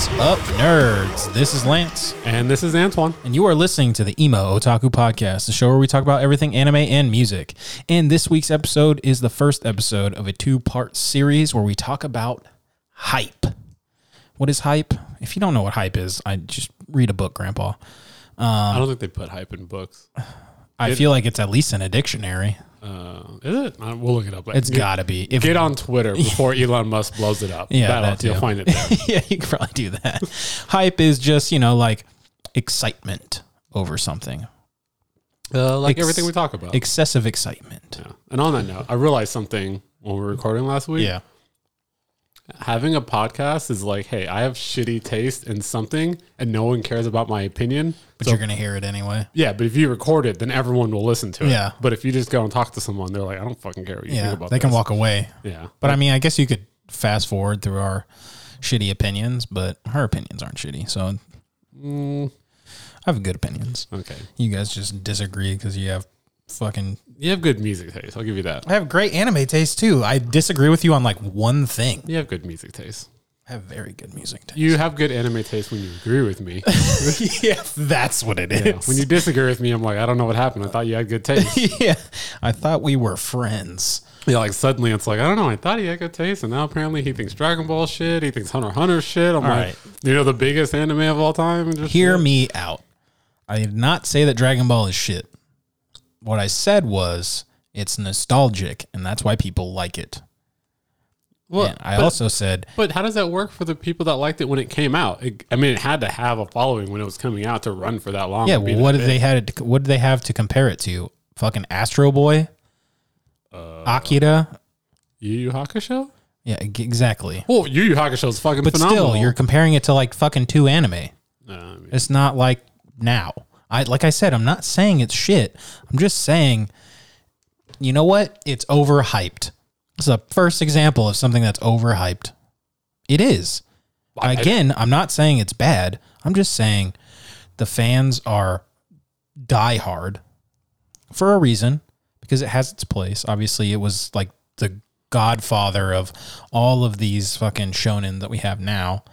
What's up, nerds? This is Lance, And this is Antoine. and you are listening to the Emo Otaku Podcast, the show where we talk about everything anime and music. And this week's episode is the first episode of a two part series where we talk about hype. What is hype? If you don't know what hype is, I just read a book, Grandpa. I um, don't think they put hype in books. I feel like it's at least in a dictionary. Uh, is it? Uh, we'll look it up. later. It's gotta be. If get on Twitter before Elon Musk blows it up. Yeah, That'll- that you'll find it yeah, you can probably do that. hype is just you know like excitement over something, Uh, like Ex- everything we talk about. excessive excitement. yeah. And on that note, I realized something when we were recording last week. Yeah. Having a podcast is like, hey, I have shitty taste in something, and no one cares about my opinion. But So- you're gonna hear it anyway. yeah, but if you record it, then everyone will listen to it. Yeah. But if you just go and talk to someone, they're like, I don't fucking care what you Yeah, think about they can walk away. Yeah. But I mean, I guess you could fast forward through our shitty opinions, but her opinions aren't shitty. So Mm, I have good opinions. okay. You guys just disagree because you have fucking. You have good music taste. I'll give you that. I have great anime taste too. I disagree with you on like one thing. You have good music taste. I have very good music taste. You have good anime taste when you agree with me. yeah, that's what it is. Yeah, when you disagree with me, I'm like, I don't know what happened. I thought you had good taste. yeah, I thought we were friends. yeah, like suddenly it's like, I don't know. I thought he had good taste, and now apparently he thinks Dragon Ball shit. He thinks Hunter Hunter shit. I'm like, right. you know, the biggest anime of all time. Hear me out. I did not say that Dragon Ball is shit. What I said was it's nostalgic, and that's why people like it. Well, And I but, also said but how does that work for the people that liked it when it came out? It, I mean, it had to have a following when it was coming out to run for that long. Yeah, well, what did they had it, what did they have to compare it to? Fucking Astro Boy, Uh, Akira. Yu Yu Hakusho? Yeah, g- exactly. Well, Yu Yu Hakusho is fucking But phenomenal. still, you're comparing it to like fucking two anime. Uh, I mean, It's not like now. I like I said, I'm not saying it's shit. I'm just saying, you know what? It's overhyped. It's the first example of something that's overhyped. It is. I- Again, I'm not saying it's bad. I'm just saying the fans are diehard for a reason because it has its place. Obviously, it was like the godfather of all of these fucking shonen that we have now.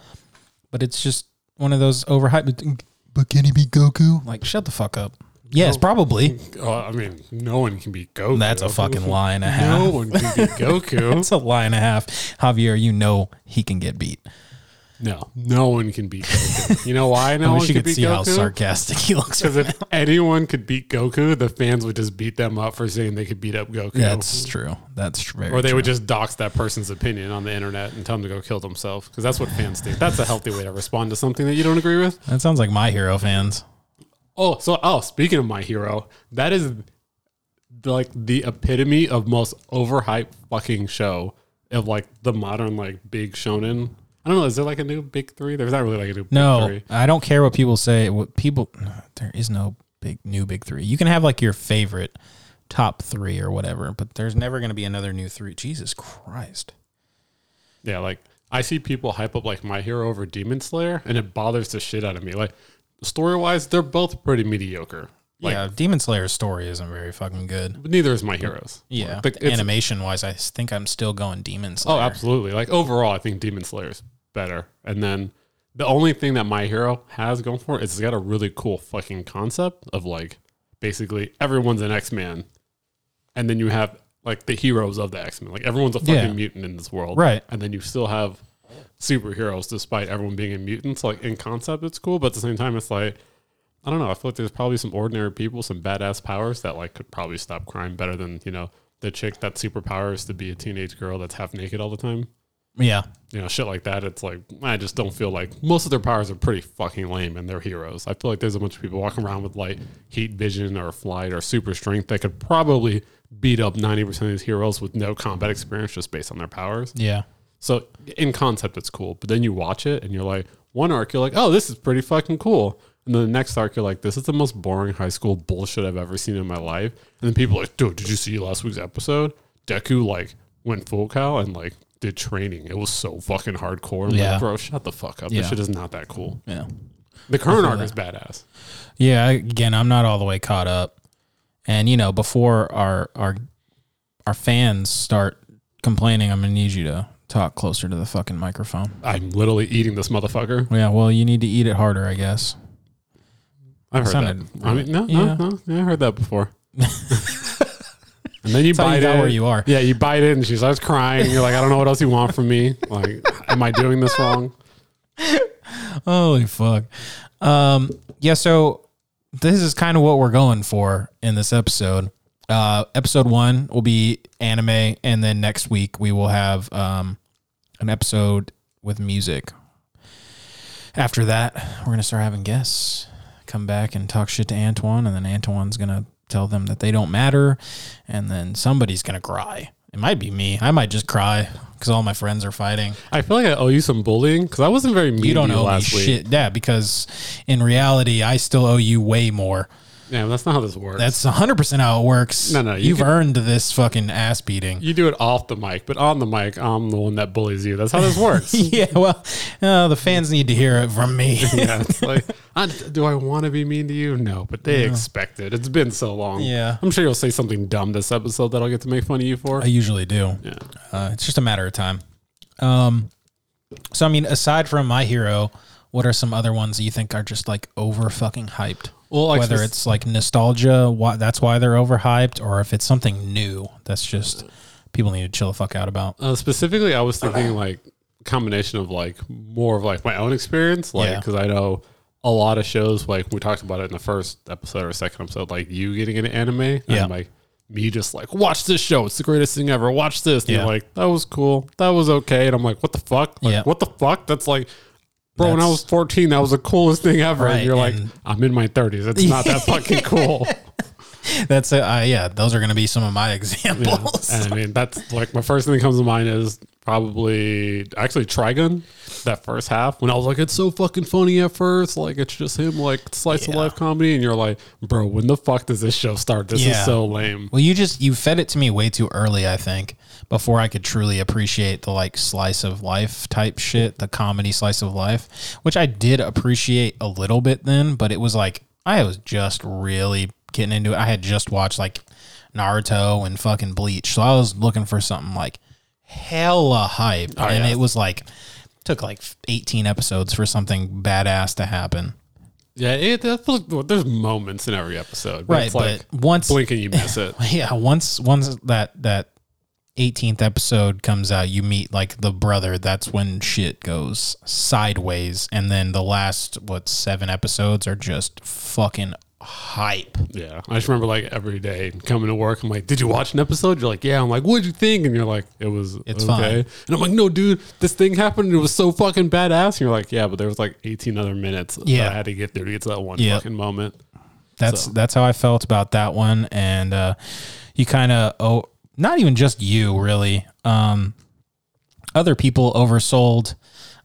But it's just one of those overhyped. But can he be Goku? Like, shut the fuck up. Yes, probably. oh, I mean, no one can beat Goku. That's a fucking lie and a half. No one can beat Goku. That's a lie and a half. Javier, you know he can get beat. No, no one can beat Goku. You know why no I one you could see how Goku? sarcastic he looks. Because if anyone could beat Goku, the fans would just beat them up for saying they could beat up Goku. That's true. That's true. or they true. would just dox that person's opinion on the internet and tell them to go kill themselves. Because that's what fans do. That's a healthy way to respond to something that you don't agree with. That sounds like my hero fans. Oh, so oh, speaking of my hero, that is the, like the epitome of most overhyped fucking show of like the modern like big shonen. I don't know. Is there like a new big three? There's not really like a new big No, three. I don't care what people say. What people, there is no big new big three. You can have like your favorite top three or whatever, but there's never going to be another new three. Jesus Christ. Yeah, like I see people hype up like My Hero over Demon Slayer, and it bothers the shit out of me. Like story wise, they're both pretty mediocre. Like yeah, Demon Slayer's story isn't very fucking good. but neither is My Heroes. Yeah, But animation wise, I think I'm still going Demon oh, Slayer. Oh, absolutely. Like overall, I think Demon Slayer's better. And then the only thing that My Hero has going for it is it's got a really cool fucking concept of like basically everyone's an X Man, and then you have like the heroes of the X Men. Like everyone's a fucking Yeah. mutant in this world, Right. And then you still have superheroes despite everyone being a mutant. So like in concept, it's cool, but at the same time, it's like I don't know. I feel like there's probably some ordinary people, some badass powers that like could probably stop crime better than you know the chick that superpowers to be a teenage girl that's half naked all the time. Yeah, You know, shit like that. It's like I just don't feel like most of their powers are pretty fucking lame and they're heroes. I feel like there's a bunch of people walking around with like heat vision or flight or super strength that could probably beat up 90% of these heroes with no combat experience just based on their powers. yeah, So in concept, it's cool, but then you watch it and you're like, one arc, you're like, oh, this is pretty fucking cool. And then the next arc, you're like, this is the most boring high school bullshit I've ever seen in my life. And then people are like, dude, did you see last week's episode? Deku like went full cow and like did training. It was so fucking hardcore. I'm Yeah. like, bro, shut the fuck up. Yeah. This shit is not that cool. yeah. The current arc that. is badass. Yeah, again, I'm not all the way caught up. And you know, before our our our fans start complaining, I'm gonna need you to Talk closer to the fucking microphone. I'm literally eating this motherfucker. Yeah, well, you need to eat it harder, I guess. I've heard that. I mean, no, Yeah. no, no. Yeah, I heard that before. and then you That's bite you it. where you are. Yeah, you bite it, and she starts crying. You're like, I don't know what else you want from me. Like, am I doing this wrong? Holy fuck. Um, yeah, so this is kind of what we're going for in this episode. Uh, episode one will be anime, and then next week we will have um, an episode with music. After that, we're gonna start having guests come back and talk shit to Antoine, and then Antoine's gonna tell them that they don't matter, and then somebody's gonna cry. It might be me. I might just cry because all my friends are fighting. I feel like I owe you some bullying because I wasn't very mean You don't owe me last week. shit. Yeah, because in reality, I still owe you way more. Yeah, that's not how this works. That's 100% how it works. No, no, you You've can- earned this fucking ass beating. you do it off the mic, but on the mic, I'm the one that bullies you. That's how this works. yeah, well, uh, the fans need to hear it from me. yeah, it's like, I, do I want to be mean to you? No, but they expect it. It's been so long. Yeah. I'm sure you'll say something dumb this episode that I'll get to make fun of you for. I usually do. yeah. Uh, it's just a matter of time. Um, so, I mean, aside from My Hero, what are some other ones that you think are just like over fucking hyped? Well, like Whether this- it's like nostalgia, why, that's why they're overhyped, or if it's something new that's just people need to chill the fuck out about. Uh, specifically, I was thinking like combination of like more of like my own experience, like Yeah. because I know a lot of shows like we talked about it in the first episode or second episode, like you getting into anime, Yeah. and like me just like watch this show, it's the greatest thing ever. Watch this, and Yeah. you're like that was cool, that was okay, and I'm like, what the fuck, like Yeah. what the fuck? That's like. Bro, when I was 14, that was the coolest thing ever. Right, and you're like, and- I'm in my 30s. It's not that fucking cool. That's it. Uh, yeah, those are going to be some of my Yeah. examples. And I mean, that's like my first thing that comes to mind is probably actually Trigun. That first half when I was like, it's so fucking funny at first, like it's just him like slice of life comedy, and you're like, bro, when the fuck does this show start? This Yeah. is so lame. Well, you just you fed it to me way too early, I think, before I could truly appreciate the like slice of life type shit, the comedy slice of life, which I did appreciate a little bit then, but it was like I was just really getting into it. I had just watched like Naruto and fucking Bleach, so I was looking for something like hella hype, oh, and Oh, yeah. it was like took like 18 episodes for something badass to happen. Yeah, it, there's moments in every episode, but Right, It's like but once blink and you miss it. yeah once once that that 18th episode comes out you meet like the brother that's when shit goes sideways and then the last what seven episodes are just fucking hype Yeah, I just remember like every day coming to work. I'm like, "Did you watch an episode?" You're like, "Yeah." I'm like, "What'd you think?" And you're like, "It was It's okay." fine. And I'm like, "No, dude, this thing happened. It was so fucking badass." And you're like, "Yeah," but there was like 18 other minutes Yeah. that I had to get there to get to that one Yeah. fucking moment. that's So- that's how i felt about that one and uh you kind of oh not even just you really. Um other people oversold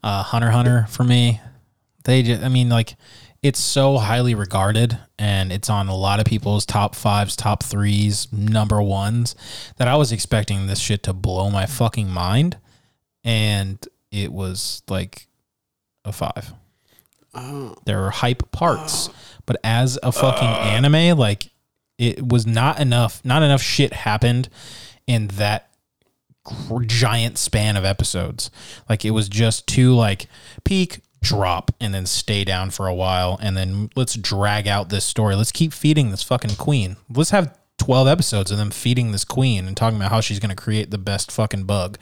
uh hunter hunter for me. They just i mean like it's so highly regarded and it's on a lot of people's top fives top threes number ones that i was expecting this shit to blow my fucking mind. And it was like a five. There are hype parts but as a fucking anime like it was not enough not enough shit happened in that giant span of episodes. Like it was just too like peak drop and then stay down for a while and then let's drag out this story. Let's keep feeding this fucking queen. Let's have 12 episodes of them feeding this queen and talking about how she's going to create the best fucking bug.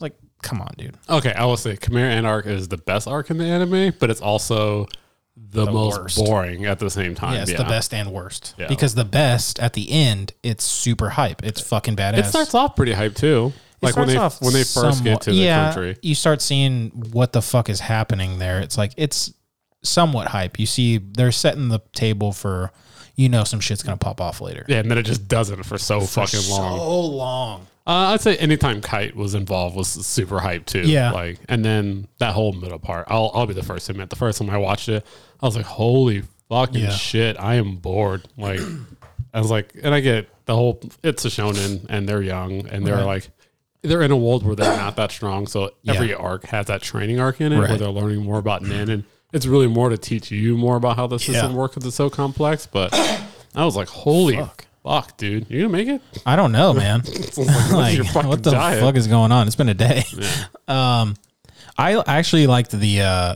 Like come on dude. Okay, I will say Ant arc is the best arc in the anime, but it's also the, most worst. boring at the same time. Yes, yeah, the best and worst Yeah. because the best at the end it's super hype it's fucking badass It starts off pretty hype too. It Like when they when they first somewhat- get to the yeah, country. you start seeing what the fuck is happening there. It's like it's somewhat hype. You see, they're setting the table for, you know, some shit's gonna pop off later. Yeah, and then it just doesn't for so fucking long. So long. Uh, I'd say anytime Kite was involved was super hype too. Yeah. Like, and then that whole middle part, I'll, I'll be the first to admit, the first time I watched it, I was like, holy fucking Yeah. shit, I am bored. Like, I was like, and I get the whole, it's a shonen and they're young and they're Right. like, they're in a world where they're not that strong. So every Yeah. arc has that training arc in it where they're learning more about Nen. And it's really more to teach you more about how the system Yeah. works because it's so complex. But I was like, holy Fuck. Fuck, dude. You gonna make it? I don't know, man. Like, like, what the diet? fuck is going on? It's been a day. Um, I actually liked the uh,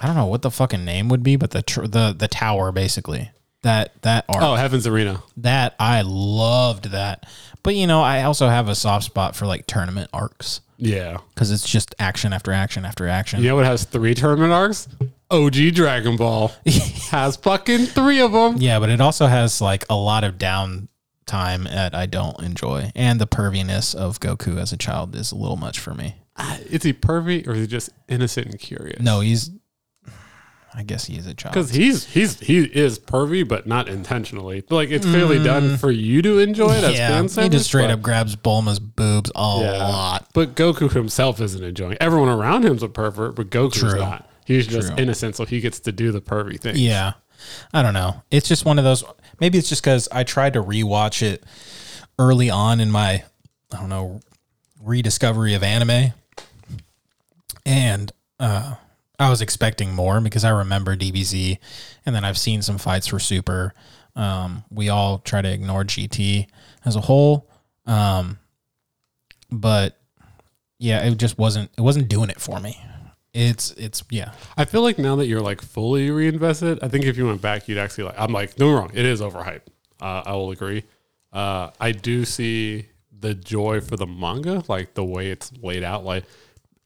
I don't know what the fucking name would be, but the tr- the the tower basically that that arc Oh, Heaven's Arena. that I loved that. But you know, I also have a soft spot for like tournament arcs Yeah. because it's just action after action after action. You know what has three tournament arcs? OG Dragon Ball has fucking three of them. Yeah, but it also has like a lot of down time that I don't enjoy, and the perviness of Goku as a child is a little much for me. Is he pervy or is he just innocent and curious? No, he's. I guess he is a child. Because he's he's he is pervy, but not intentionally. Like it's clearly done for you to enjoy it as Mm. yeah, fan he just straight but- up grabs Bulma's boobs a Yeah. lot. But Goku himself isn't enjoying. Everyone around him's a pervert, but Goku's True. not. He's just innocent, so he gets to do the pervy thing. Yeah, I don't know. It's just one of those. Maybe it's just because I tried to rewatch it early on in my, I don't know, rediscovery of anime, and uh, I was expecting more because I remember DBZ, and then I've seen some fights for Super. Um, we all try to ignore GT as a whole, um, but yeah, it just wasn't. It wasn't doing it for me. It's it's yeah. I feel like now that you're like fully reinvested, I think if you went back, you'd actually like. I'm like, no wrong. It is overhyped. Uh, I will agree. Uh, I do see the joy for the manga, like the way it's laid out. Like,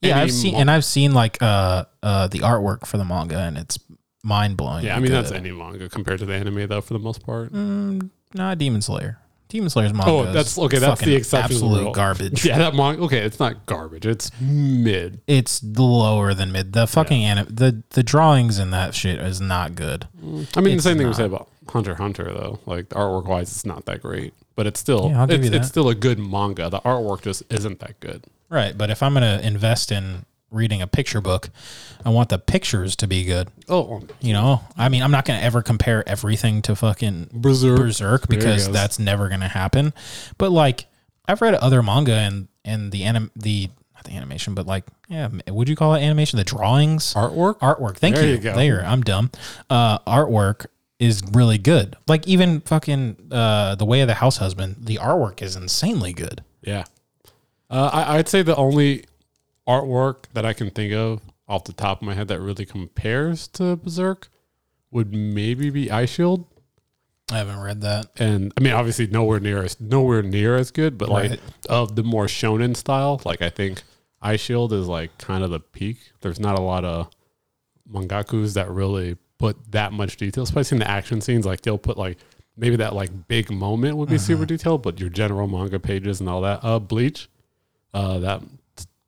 Yeah, I've seen and I've seen like uh uh the artwork for the manga and it's mind blowing. yeah, I mean that's any manga compared to the anime, though, for the most part. mm, not Demon Slayer. Demon Slayer's manga. Oh, that's okay. That's the exception. Absolute rule. garbage. Yeah, that manga. Okay, it's not garbage. It's mid. It's lower than mid. The fucking anime. the the drawings in that shit is not good. I mean, It's the same thing we say about Hunter Hunter, though. Like artwork wise, it's not that great, but it's still Yeah, it's, it's still a good manga. The artwork just isn't that good. Right, but if I'm gonna invest in reading a picture book, I want the pictures to be good. Oh, You know, I mean, I'm not gonna ever compare everything to fucking Berserk. Berserk because that's never gonna happen. But like, I've read other manga and and the anim the not the animation, but like, yeah, would you call it animation? The drawings, artwork. artwork. Thank There you. you go. There, I'm dumb. Uh, artwork is really good. Like even fucking uh, the way of the house husband, the artwork is insanely good. Yeah. Uh, I, I'd say the only artwork that I can think of off the top of my head that really compares to Berserk would maybe be Eye Shield. I haven't read that. And I mean, obviously, nowhere near as nowhere near as good, but like of the more shonen style, like I think Eye Shield is like kind of the peak. There's not a lot of mangakus that really put that much detail, especially in the action scenes. Like they'll put like maybe that like big moment would be super detailed, but your general manga pages and all that. Uh, Bleach, uh, that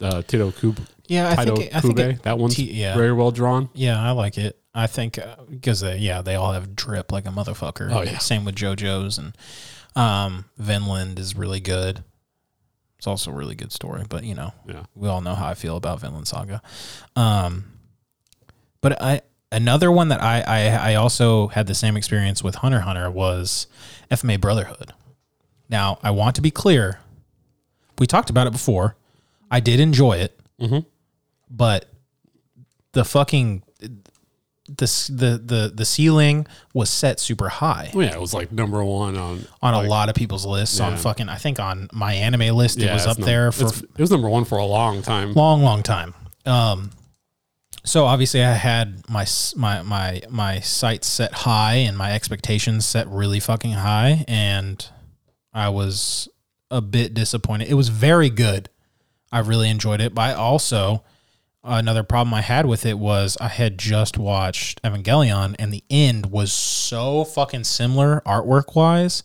uh, Tito Kub, Yeah, I Tito think. I think. It, that one's T- yeah. very well drawn. yeah, I like it. I think because they, yeah, they all have drip like a motherfucker. Oh, yeah. Same with JoJo's and um, Vinland is really good. It's also a really good story, but you know, Yeah. we all know how I feel about Vinland Saga. Um, but I another one that I, I I also had the same experience with Hunter Hunter was FMA Brotherhood. Now I want to be clear. We talked about it before. I did enjoy it, Mhm. but the fucking the the the the ceiling was set super high Well, yeah, it was like number one on on like, a lot of people's lists. On Yeah. fucking, I think on MyAnimeList, it was up num- there for it was number one for a long time. long, long time. Um, so obviously I had my my my my sights set high and my expectations set really fucking high, and I was a bit disappointed. It was very good. I really enjoyed it, but I also another problem I had with it was I had just watched Evangelion, and the end was so fucking similar artwork wise,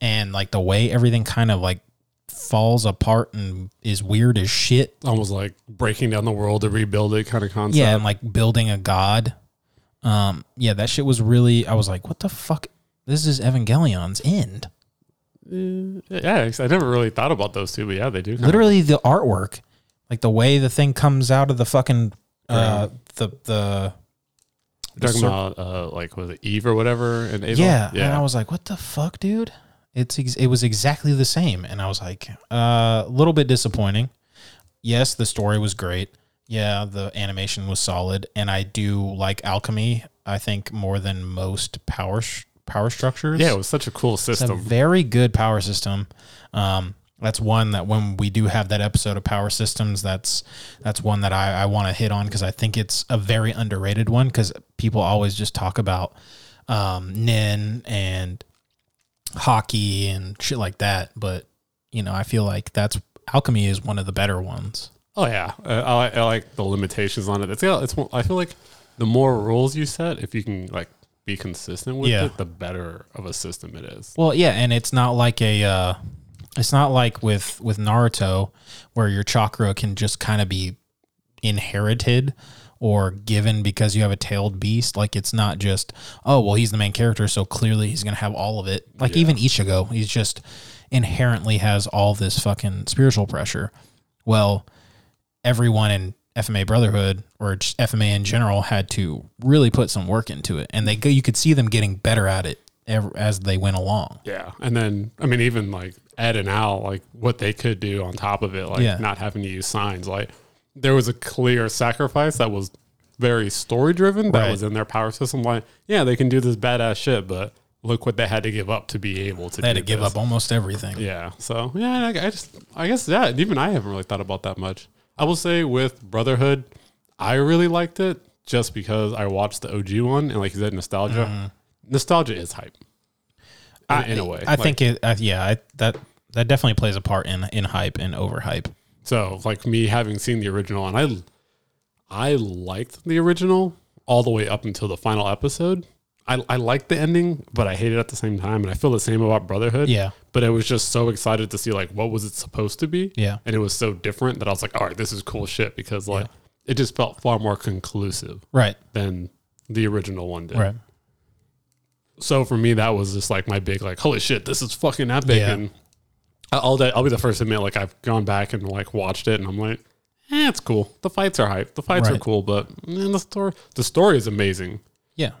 and like the way everything kind of like falls apart and is weird as shit. almost like breaking down the world to rebuild it kind of concept. Yeah, and like building a god. Um, yeah, that shit was really. I was like, what the fuck? This is Evangelion's end. Yeah. 'cause I never really thought about those two, but yeah, they do. Literally, the artwork, like the way the thing comes out of the fucking uh the the. You're talking about uh, like was it Eve or whatever and Ava? yeah, and I was like, what the fuck, dude? It's ex- it was exactly the same, and I was like, uh, a little bit disappointing. Yes, the story was great. Yeah, the animation was solid, and I do like alchemy. I think more than most power power structures. Yeah, it was such a cool system. It's a very good power system. Um, that's one that when we do have that episode of power systems, that's that's one that I, I want to hit on because I think it's a very underrated one because people always just talk about um, Nen and Haki and shit like that. But you know, I feel like that's alchemy is one of the better ones. Oh yeah, uh, I, like- I like the limitations on it. It's yeah, it's. I feel like the more rules you set, if you can like be consistent with Yeah. it, the better of a system it is. Well, yeah, and it's not like a uh it's not like with with Naruto where your chakra can just kind of be inherited or given because you have a tailed beast. Like it's not just, oh, well, he's the main character, so clearly he's going to have all of it. Like even Ichigo, he's just inherently has all this fucking spiritual pressure. Well, everyone in FMA Brotherhood or just FMA in general had to really put some work into it, and they go. You could see them getting better at it ev- as they went along. Yeah, and then I mean, even like Ed and Al, like what they could do on top of it, like Yeah. not having to use signs. Like there was a clear sacrifice that was very story driven that Right. was in their power system. Like, yeah, they can do this badass shit, but look what they had to give up to be able to. They had to give up almost everything. Yeah. So yeah, I, I just I guess yeah. Even I haven't really thought about that much. I will say with Brotherhood, I really liked it just because I watched the OG one and like you said, nostalgia. Nostalgia is hype. Uh, in a way, Mm-hmm. I Like, think it. Uh, yeah, I, that that definitely plays a part in in hype and overhype. so. Like me having seen the original, and I I liked the original all the way up until the final episode. I, I liked the ending, but I hate it at the same time, and I feel the same about Brotherhood. Yeah, But I was just so excited to see like what was it supposed to be. yeah, and it was so different that I was like, all right, this is cool shit because like it just felt far more conclusive right, than the original one did. right. So for me, that was just like my big like, holy shit, this is fucking epic. Yeah. And I'll I'll be the first to admit like I've gone back and like watched it and I'm like, eh, it's cool. The fights are hype. The fights are cool, but man, the story the story is amazing. Yeah,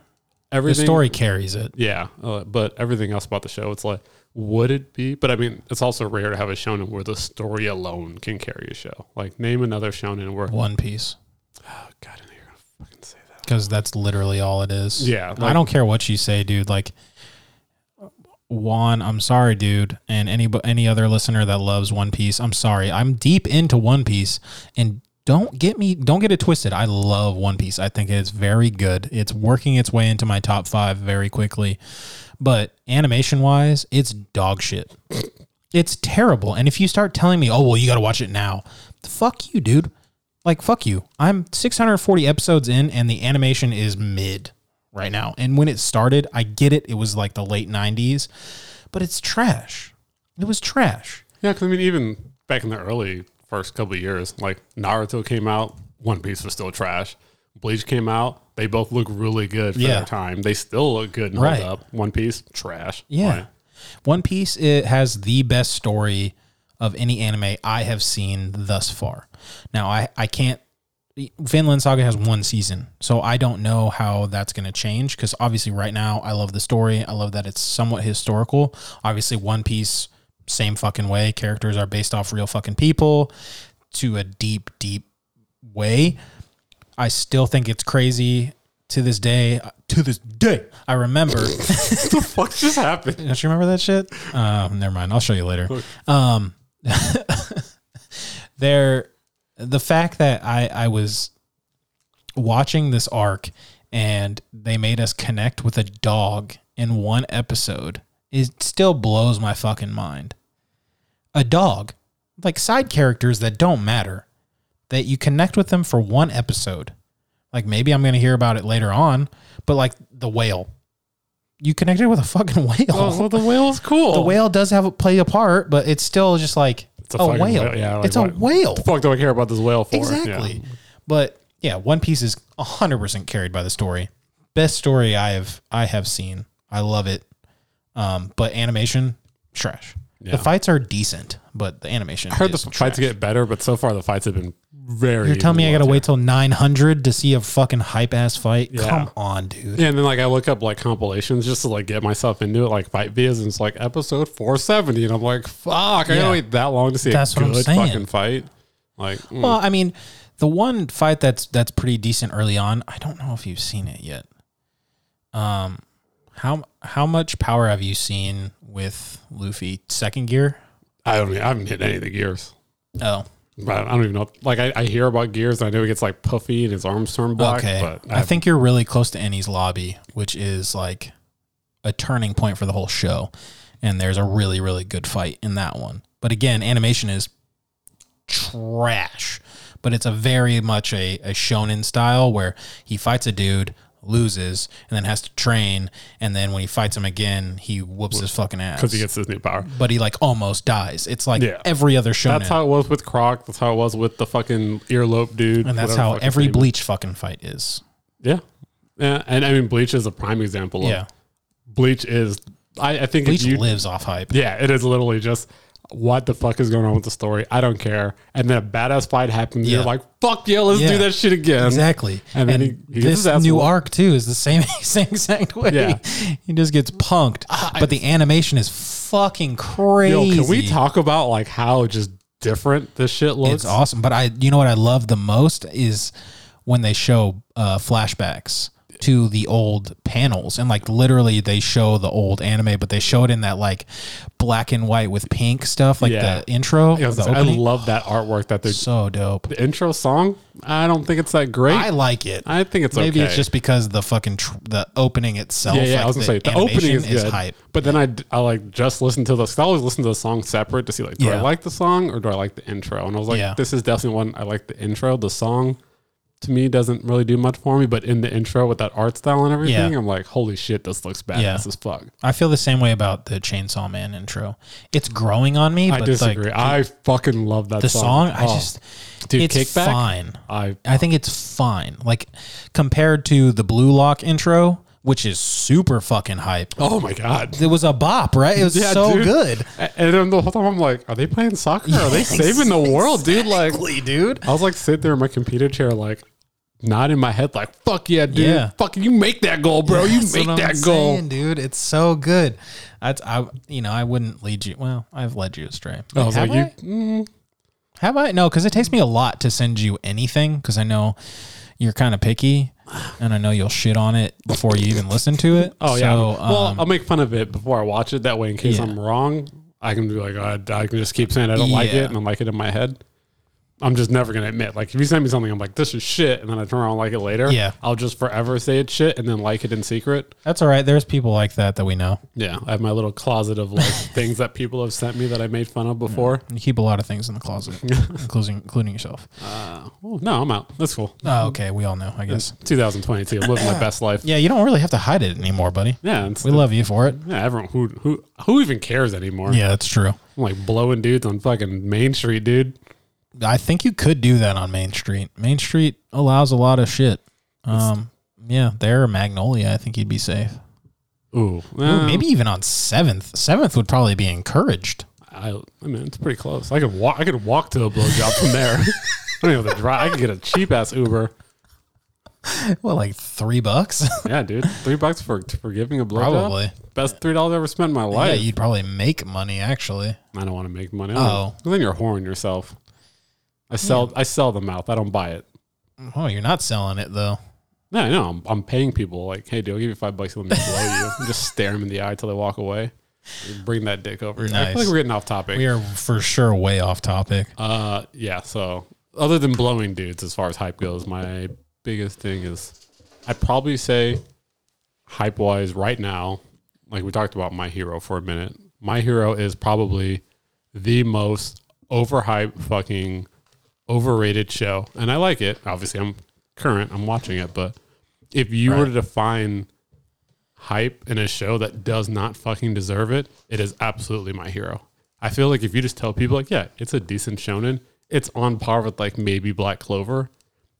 the story carries it. Yeah, uh, but everything else about the show, it's like, would it be? But I mean, it's also rare to have a shonen where the story alone can carry a show. Like, name another shonen where One Piece, Oh God, I know you're gonna fucking say that. because that's literally all it is. Yeah, I don't care what you say, dude. Like. Juan, I'm sorry, dude, and any any other listener that loves One Piece, I'm sorry. I'm deep into One Piece, and don't get me, don't get it twisted. I love One Piece. I think it's very good. It's working its way into my top five very quickly, but animation wise, it's dog shit. It's terrible. And if you start telling me, oh well, you got to watch it now, fuck you, dude. Like fuck you. I'm 640 episodes in, and the animation is mid right now. And when it started, I get it. It was like the late 90s, but it's trash. It was trash. Yeah, because I mean, even back in the early first couple of years, like Naruto came out, One Piece was still trash. Bleach came out, they both look really good for Yeah. their time. They still look good and Right. hold up. One Piece, trash. Yeah. Like, One Piece it has the best story of any anime I have seen thus far. Now I I can't Vinland Saga has one season, so I don't know how that's going to change because obviously right now I love the story. I love that it's somewhat historical. Obviously One Piece same fucking way. Characters are based off real fucking people to a deep deep way. I still think it's crazy to this day. To this day, I remember what the fuck just happened? don't you remember that shit? Um, never mind. I'll show you later. Um, there, the fact that I I was watching this arc and they made us connect with a dog in one episode it still blows my fucking mind. A dog, like side characters that don't matter, that you connect with them for one episode. Like maybe I'm gonna hear about it later on, but like the whale, you connected with a fucking whale. Oh, well, the whale is cool. the whale does have a play a part, but it's still just like It's a a, whale. whale, yeah, like it's a whale. the fuck do I care about this whale for? Exactly. Yeah. But yeah, One Piece is hundred percent carried by the story. Best story I have I have seen. I love it. Um, but animation trash. Yeah. The fights are decent, but the animation. I heard the is fights trash. get better, but so far the fights have been very. You're telling me I gotta tier. wait till 900 to see a fucking hype ass fight? Yeah. Come on, dude. Yeah, and then like I look up like compilations just to like get myself into it, like fight videos, and it's like episode 470, and I'm like, fuck, I Yeah. gotta wait that long to see That's a what I'm good saying. fucking fight. Like, mm. Well, I mean, the one fight that's that's pretty decent early on. I don't know if you've seen it yet. Um, How how much power have you seen with Luffy? Second gear? I don't. I haven't hit any of the gears. Oh, But I don't even know. Like I, I hear about gears. And I know he gets like puffy and his arms turn black. okay. But I think you're really close to Enies Lobby, which is like a turning point for the whole show. And there's a really really good fight in that one. But again, animation is trash. But it's a very much a, a shonen style where he fights a dude, loses, and then has to train, and then when he fights him again, he whoops his fucking ass. because he gets his new power. but he like almost dies. It's like Yeah. every other show That's how it was with Croc. That's how it was with the fucking earlobe dude. and that's how every name is. bleach fucking fight is. Yeah. Yeah. And I mean, Bleach is a prime example. Of Yeah. Bleach is. I, I think Bleach you, lives off hype. Yeah, it is literally just what the fuck is going on with the story. I don't care. And then a badass fight happens. Yeah. You're like, fuck yeah, let's Yeah. do that shit again. Exactly. And then he- he this his new arc too is the same, same exact way. Yeah. He just gets punked. but the animation is fucking crazy. Yo, can we talk about like how just different this shit looks? It's awesome. But I, you know what I love the most is when they show uh, flashbacks to the old panels and like literally they show the old anime, but they show it in that like black and white with pink stuff, like Yeah. the intro, I, was the I opening. love that artwork that they're so dope. the intro song. I don't think it's that great. I I, like it. I think it's Maybe okay. it's just because the fucking tr- the opening itself. yeah, yeah. like I was gonna say the animation opening is good, hype. but then I, d- I like just listen to the. 'cause I always listen to the song separate to see like, do I Yeah. like the song or do I like the intro? And I was like, Yeah. this is definitely one I like the intro. The song to me doesn't really do much for me, but in the intro with that art style and everything, Yeah. I'm like, holy shit, this looks badass Yeah. as fuck. I feel the same way about the Chainsaw Man intro. It's growing on me. I but disagree. Like, I fucking love that the song. song, I Oh, just dude, it's kickback. fine. I I think it's fine. Like compared to the Blue Lock intro, which is super fucking hype. oh my god. It was a bop, right? It was Yeah, so dude. good. And then the whole time I'm like, are they playing soccer? Are they saving the world, dude? Like, dude. I was like sitting there in my computer chair, like not in my head, like "fuck yeah, dude! Yeah. Fuck you, make that goal, bro! you make that goal." dude. It's so good. I, I, you know, I wouldn't lead you. Well, I've led you astray. I was Have like, I? "You, mm, Have I? No, because it takes me a lot to send you anything because I know you're kind of picky and I know you'll shit on it before you even listen to it. oh yeah." So, well, um, I'll make fun of it before I watch it. That way, in case Yeah. I'm wrong, I can be like, oh, I can just keep saying I don't like it, and I like it in my head. I'm just never gonna admit. Like, if you send me something, I'm like, "This is shit," and then I turn around and like it later. Yeah. I'll just forever say it's shit, and then like it in secret. that's all right. There's people like that that we know. Yeah, I have my little closet of like things that people have sent me that I made fun of before. You keep a lot of things in the closet, including including yourself. Uh, oh, no, I'm out. That's cool. Oh, okay. We all know, I guess. 2022. I'm living my best life. Yeah, you don't really have to hide it anymore, buddy. Yeah, it's We love you for it. yeah. Everyone who who who even cares anymore? Yeah, that's true. I'm like blowing dudes on fucking Main Street, dude. I think you could do that on Main Street. Main Street allows a lot of shit. Um, yeah, there, Magnolia. I think you'd be safe. Ooh, Ooh, maybe even on Seventh. Seventh would probably be encouraged. I, I mean, it's pretty close. I could walk. I could walk to a blowjob from there. I don't even have to drive. I could get a cheap ass Uber. Well, like three bucks, Yeah, dude, three bucks for for giving a blowjob. probably. Best three dollars I ever spent in my life. Yeah, you'd probably make money actually. I don't want to make money. Oh. Oh, then you're whoring yourself. I sell. I sell the mouth. I don't buy it. Oh, you're not selling it though. No, no. I'm, I'm paying people like, hey, dude, I'll give you five bucks. Let me blow you. And just stare them in the eye till they walk away. Bring that dick over. here. I Nice. feel like we're getting off topic. We are for sure way off topic. Uh, yeah. So other than blowing dudes, as far as hype goes, my biggest thing is I'd probably say hype wise right now, like we talked about my hero for a minute. My hero is probably the most overhyped fucking overrated show. And I like it. Obviously I'm current, I'm watching it, but if you were to define hype in a show that does not fucking deserve it, it is absolutely my hero. I feel like if you just tell people like, yeah, it's a decent shonen, it's on par with like maybe Black Clover,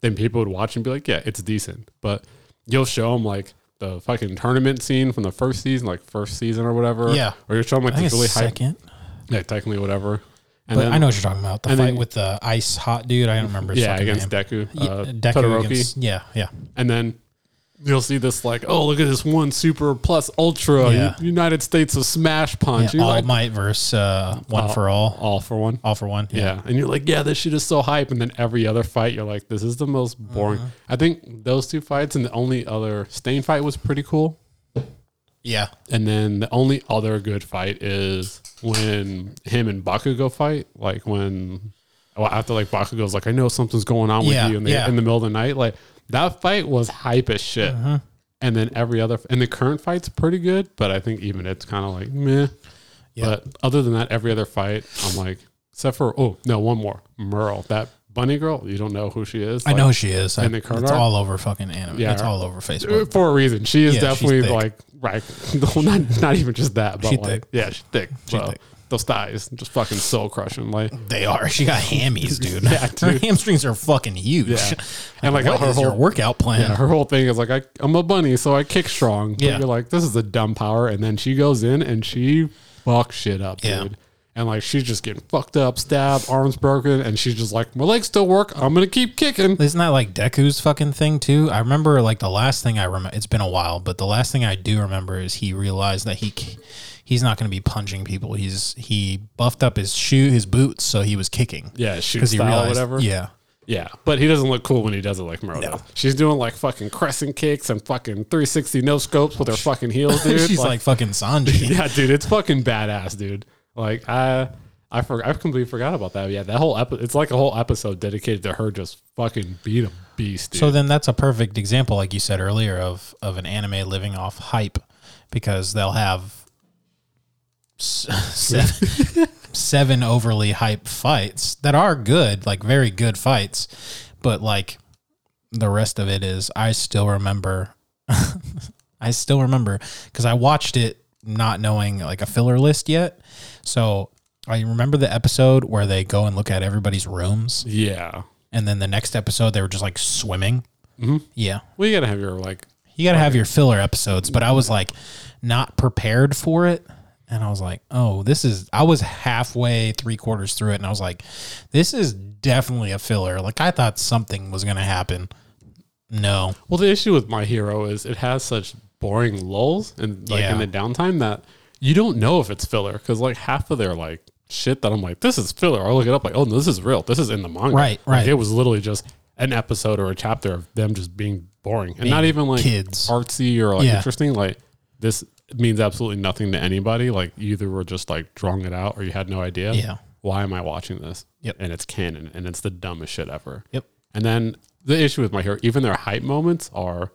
then people would watch and be like, yeah, it's decent. But you'll show them like the fucking tournament scene from the first season, like first season or whatever. Yeah. Or you're showing like this really hype, second. yeah, technically whatever. And But then, I know what you're talking about. The fight then- with the ice hot dude. I don't remember. His yeah, against name. Deku, Yeah, uh, Deku Todoroki. against- yeah, yeah. and then you'll see this like, oh, look at this one super plus ultra Yeah. United States of Smash Punch. yeah all like, might versus uh, one All- for all. all for one. All for one. Yeah. And you're like, yeah, this shit is so hype. And then every other fight, you're like, this is the most boring. Mm-hmm. I think those two fights and the only other Stain fight was pretty cool. Yeah. And then the only other good fight is when him and Bakugo fight. Like when well, after like Bakugo's like, I know something's going on with Yeah, you in the, yeah. in the middle of the night. Like that fight was hype as shit. Uh-huh. And then every other and the current fight's pretty good, but I think even it's kind of like meh. Yeah. But other than that, every other fight, I'm like, except for oh no, one more Mirko, that bunny girl. You don't know who she is. I Like, know she is. I, in the it's art? all over fucking anime. Yeah. It's all over uh, Facebook. for a reason. She is Yeah, she's definitely thick. like right. No, not not even just that, but She like thick. yeah, she's thick. She thick. Those thighs just fucking soul crushing. Like They are. She got hammies, dude. Yeah, Her dude. hamstrings are fucking huge. Yeah. And, like, what her is your whole- workout plan? yeah, her whole thing is like I, I'm a bunny, so I kick strong. But Yeah. you're like this is a dumb power, and then she goes in and she fucks shit up, Yeah. dude. And like she's just getting fucked up, stabbed, arms broken, and she's just like, my legs still work. I'm gonna keep kicking. Isn't that like Deku's fucking thing too? I remember like the last thing I remember. It's been a while, but the last thing I do remember is he realized that he he's not going to be punching people. He's he buffed up his shoe, his boots, so he was kicking. Yeah, he style or realized, whatever. Yeah, Yeah, but he doesn't look cool when he does it like Mirko No. She's doing like fucking crescent kicks and fucking 360 no scopes with her fucking heels, dude. she's like, fucking Sanji. yeah, dude, it's fucking badass, dude. Like I, I for, I completely forgot about that. Yeah, that whole episode, it's like a whole episode dedicated to her just fucking beat a beast, dude. So then that's a perfect example, like you said earlier, of of an anime living off hype, because they'll have seven, seven overly hype fights that are good, like very good fights, but like the rest of it is, I still remember, I still remember because I watched it not knowing like a filler list yet, so. I remember the episode where they go and look at everybody's rooms, yeah, and then the next episode they were just like swimming. Mhm. Yeah, well, you gotta have your like, you got to have your filler episodes, but I was like not prepared for it. And I was like, oh, this is, I was halfway, three quarters through it. And I was like, this is definitely a filler. Like, I thought something was going to happen. No. well, the issue with my hero is it has such boring lulls and like Yeah. in the downtime that you don't know if it's filler because like half of their like shit that I'm like, this is filler. I look it up like, oh no, this is real. This is in the manga. Right, Like, right. it was literally just an episode or a chapter of them just being boring and not even like kids. artsy or like Yeah. interesting. Like this means absolutely nothing to anybody. Like you either were just like drawing it out or you had no idea. Yeah. Why am I watching this? Yep. And it's canon and it's the dumbest shit ever. Yep. And then the issue with my hero, even their hype moments are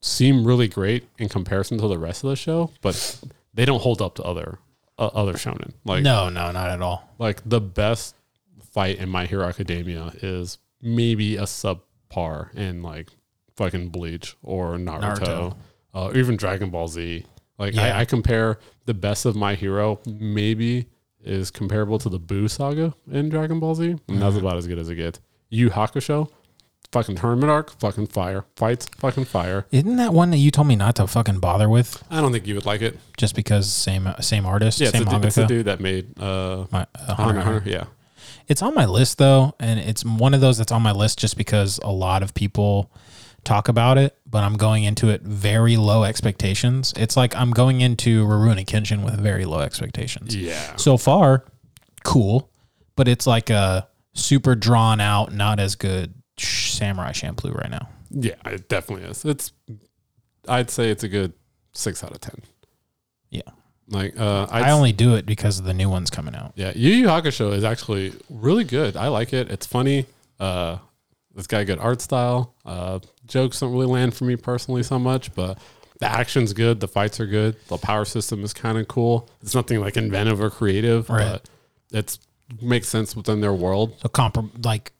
seem really great in comparison to the rest of the show, but they don't hold up to other uh, other shonen. Like No, no, not at all. like the best fight in My Hero Academia is maybe a subpar in like fucking Bleach or Naruto, Naruto. Uh, or even Dragon Ball Z. Like Yeah. I, I compare the best of My Hero maybe is comparable to the Boo saga in Dragon Ball Z, and Mm-hmm. that's about as good as it gets. Yu Hakusho, fucking arc, fucking fire, fights, fucking fire. Isn't that one that you told me not to fucking bother with I don't think you would like it. just because same same artist, Yeah, it's, same a, du- it's the dude that made uh, My, uh, Hunter, Hunter Hunter. Yeah, It's on my list though, and it's one of those that's on my list just because a lot of people talk about it, but I'm going into it very low expectations. It's like I'm going into Rurouni Kenshin with very low expectations. yeah. So far, cool, but it's like a super drawn out, not as good Samurai Champloo right now. Yeah, it definitely is. It's I'd say it's a good six out of ten. Yeah. Like uh I'd, I only do it because of the new ones coming out. yeah, Yu Yu Hakusho is actually really good. I like it. It's funny. Uh it's got a good art style. Uh jokes don't really land for me personally so much, but the action's good, the fights are good, the power system is kind of cool. It's nothing like inventive or creative, Right. but it's makes sense within their world. So comp like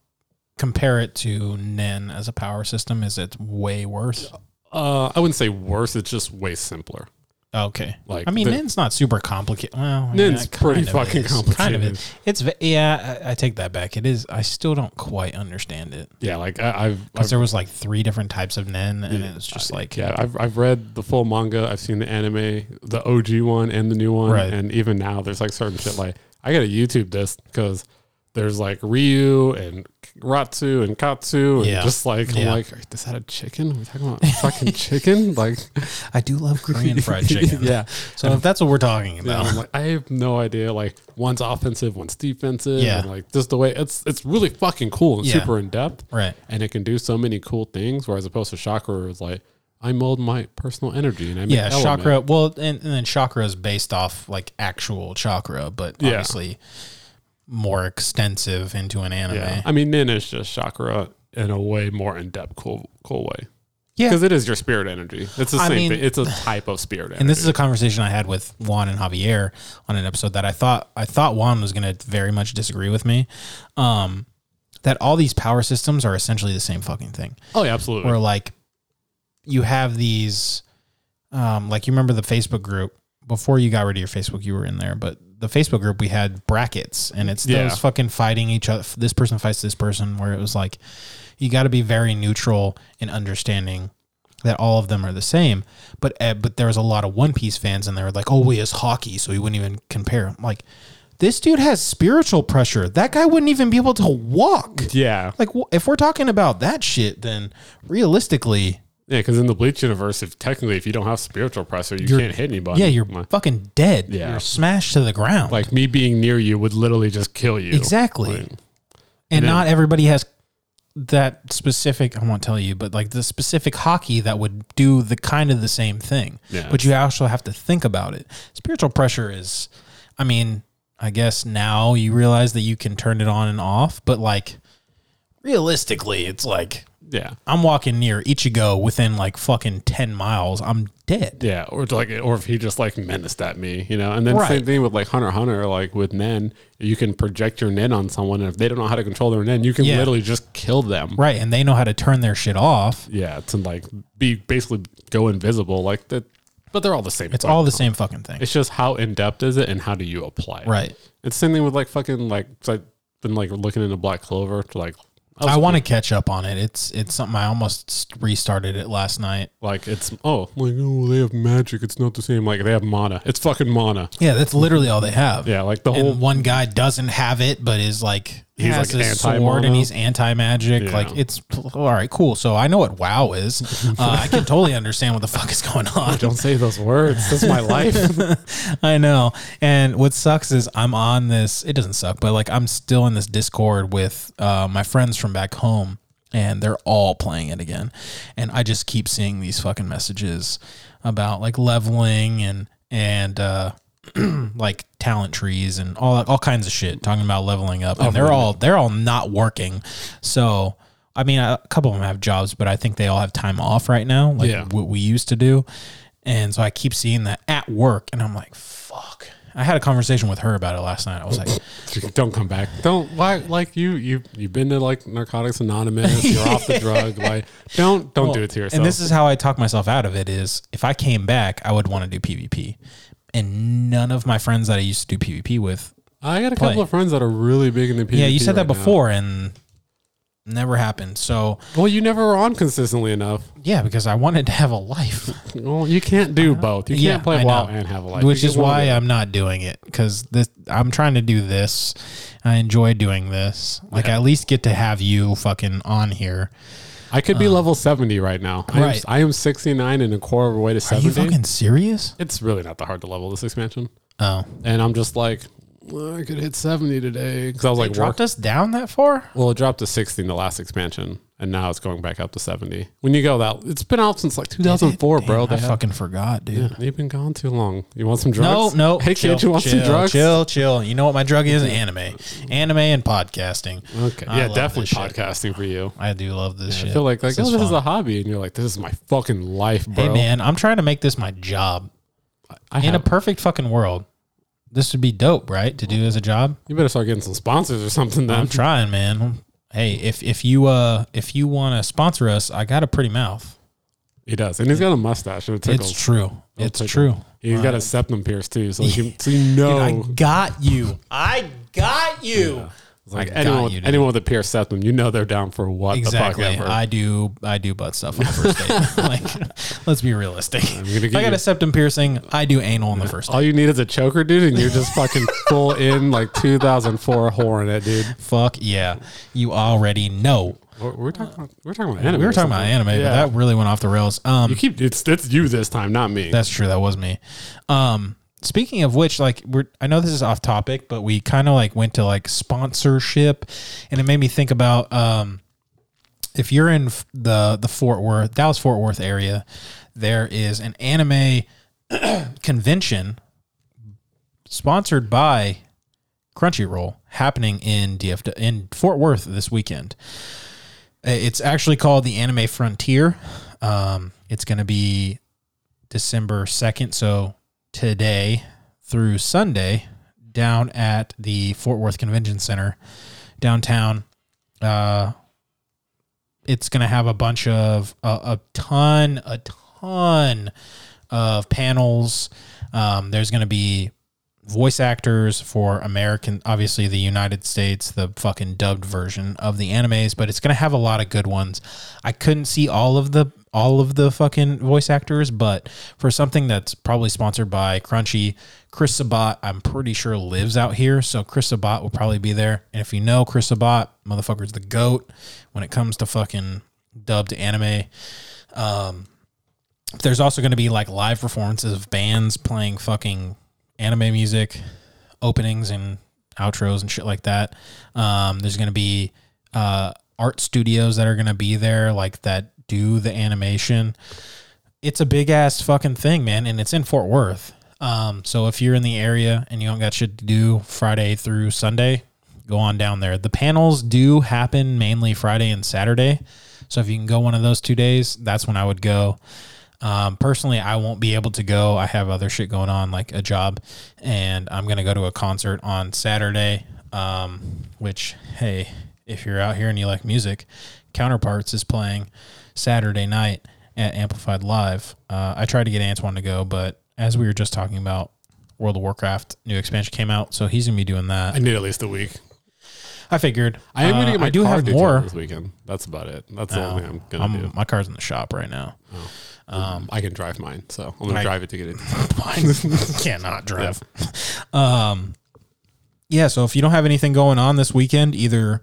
compare it to Nen as a power system. Is it way worse? Uh I wouldn't say worse, it's just way simpler. Okay. Like, I mean, the- Nen's not super complicated. Well, Nen's it pretty fucking is. Kind of complicated. is. It's yeah. I, I take that back. It is. I still don't quite understand it Yeah, like I, I've, I've because there was like three different types of Nen, and it's just like yeah, I've I've read the full manga. I've seen the anime, the OG one and the new one, Right. and even now there's like certain shit like I gotta YouTube this because there's like Ryu and Ratsu and Katsu and Yeah. just like I'm like is that a chicken? Are we talking about fucking chicken? Like I do love Korean fried chicken. yeah. So if that's what we're talking Yeah, about, I'm like, I have no idea. Like one's offensive, one's defensive. Yeah. and like just the way it's it's really fucking cool and Yeah. super in depth. right? and it can do so many cool things. Whereas opposed to Chakra, it's like, I mold my personal energy and I make Yeah, element. chakra. Well, and, and then chakra is based off like actual chakra, but Yeah. obviously more extensive into an anime. Yeah, I mean, Nen is just chakra in a way more in depth, cool, cool way. Yeah. because it is your spirit energy. It's the I same mean- thing. It's a type of spirit energy. And this is a conversation I had with Juan and Javier on an episode that I thought I thought Juan was going to very much disagree with me. Um, that all these power systems are essentially the same fucking thing. oh yeah, absolutely. Where like you have these, um, like you remember the Facebook group before you got rid of your Facebook, you were in there, but the Facebook group we had brackets, and it's Yeah. those fucking fighting each other. This person fights this person, where it was like you got to be very neutral in understanding that all of them are the same. But uh, but there was a lot of One Piece fans, and they were like, "Oh, we is Haki, so we wouldn't even compare." I'm like, this dude has spiritual pressure. That guy wouldn't even be able to walk. yeah, Like, if we're talking about that shit, then realistically, yeah. Because in the Bleach universe, if technically if you don't have spiritual pressure, you You're- can't hit anybody. yeah, you're fucking dead. Yeah. You're smashed to the ground. like me being near you would literally just kill you. exactly. Like, and not everybody has that specific. I won't tell you, but like the specific Haki that would do the kind of the same thing. Yeah. But you also have to think about it. Spiritual pressure is, I mean, I guess now you realize that you can turn it on and off, but like realistically, it's like yeah, I'm walking near Ichigo within like fucking 10 miles. I'm dead. yeah. Or like, or if he just like menaced at me, you know. And then Right. same thing with like Hunter Hunter, like with Nen, you can project your Nen on someone, and if they don't know how to control their Nen, you can Yeah. literally just kill them. Right. And they know how to turn their shit off. Yeah, to like be basically go invisible, like that. But they're all the same. It's all the same fucking thing. It's just how in depth is it, and how do you apply it? Right. It's the same thing with like fucking like so I've been like looking into Black Clover to like I want to catch up on it. It's it's something I almost restarted it last night. like it's oh like oh they have magic it's not the same like they have mana it's fucking mana Yeah, that's literally all they have. yeah like the whole And one guy doesn't have it, but is like he He's, has like, a sword and he's anti magic. Yeah. Like it's all right, cool. So I know what WoW is. Uh, I can totally understand what the fuck is going on. don't say those words this is my life I know. And what sucks is I'm on this. It doesn't suck, but like I'm still in this Discord with uh, my friends from back home, and they're all playing it again. And I just keep seeing these fucking messages about like leveling and and uh, like talent trees and all all kinds of shit talking about leveling up. And they're all they're all not working. So. I mean, a couple of them have jobs, but I think they all have time off right now, like Yeah. what we used to do. And so I keep seeing that at work, and I'm like, fuck. I had a conversation with her about it last night. I was like, don't come back don't why like you you you've been to like narcotics anonymous you're off the drug like don't don't do it to yourself and this is how I talk myself out of it is if I came back, I would want to do PvP. And none of my friends that I used to do PvP with, I got a play. couple of friends that are really big into PvP yeah, you said that right now. before and never happened. So, well you never were on consistently enough yeah, because I wanted to have a life. well you can't do uh-huh. both you can't Yeah, play WoW and have a life which is why. I'm not doing it because this I'm trying to do this. I enjoy doing this. Like I at least get to have you fucking on here. I could be level 70 right now. I am, Uh, Right. I am 69 and a quarter of a way to 70. Are 70. you fucking serious? it's really not that hard to level this expansion. Oh, And I'm just like, well, I could hit 70 today. Because I was like, dropped work. us down that far? Well, it dropped to 60 in the last expansion. And now it's going back up to 70. When you go that, it's been out since like 2004, bro. Damn, They I fucking forgot, dude. yeah, you've been gone too long. You want some drugs? no. No. Hey, chill, kid, you want chill, some drugs? Chill, chill. You know what my drug is? Anime. Anime and podcasting. Okay. I yeah, definitely this shit. podcasting for you. I do love this I shit. I feel like, like This oh, is this is a hobby. And you're like, this is my fucking life, bro. Hey, man, I'm trying to make this my job. I In a perfect fucking world, this would be dope, right? To do as a job. you better start getting some sponsors or something then. I'm trying, man. Hey, if if you uh if you want to sponsor us, I got a pretty mouth. He does. And he's got a mustache. and It tickles. It's true. It's tickle. true. He's got a septum pierce too, so you, so you know, I got you. I got you. Like anyone, got with- you, anyone with a pierced septum, you know they're down for what Exactly. the fuck ever. I do. I do butt stuff on the first date. like, let's be realistic. If I got a septum piercing, I do anal on the first date. All you need is a choker, dude, and you're just fucking full in like 2004 whore in it, dude. Fuck yeah. You already know. We're, we're talking about we're talking about anime. We were talking about anime, but that really went off the rails. Um, you keep it's it's you this time, not me. That's true. That was me. Um, speaking of which, like we're I know this is off topic, but we kind of like went to like sponsorship, and it made me think about um, if you're in the the Fort Worth, Dallas Fort Worth area, there is an anime convention sponsored by Crunchyroll happening in DF in Fort Worth this weekend. It's actually called the Anime Frontier. Um, it's going to be December 2nd, so today through Sunday down at the Fort Worth Convention Center downtown. Uh, it's going to have a bunch of a, ton, a ton of panels. Um, there's going to be voice actors for American, obviously the United States, the fucking dubbed version of the animes, but it's going to have a lot of good ones. I couldn't see all of the all of the fucking voice actors, but for something that's probably sponsored by Crunchy, Chris Sabat, I'm pretty sure lives out here, so Chris Sabat will probably be there. And if you know Chris Sabat, motherfucker's the goat when it comes to fucking dubbed anime. Um, there's also going to be like live performances of bands playing fucking anime music, openings and outros and shit like that. Um, there's going to be uh, art studios that are going to be there, like that do the animation. It's a big ass fucking thing, man, and it's in Fort Worth. Um, so if you're in the area and you don't got shit to do Friday through Sunday, go on down there. The panels do happen mainly Friday and Saturday. So if you can go one of those two days, that's when I would go. Um, personally, I won't be able to go. I have other shit going on, like a job, and I'm gonna go to a concert on Saturday. Um, which, hey, if you're out here and you like music, Counterparts is playing Saturday night at Amplified Live. Uh, I tried to get Antoine to go, but as we were just talking about, World of Warcraft new expansion came out, so he's gonna be doing that. I need at least a week. I figured. I am Uh, to get my I do have more. this weekend. That's about it. That's the only thing I'm going to I'm- do. my car's in the shop right now. Um, I can drive mine, so I'm going I- to drive it to get it. Mine cannot drive. Um, yeah. So if you don't have anything going on this weekend, either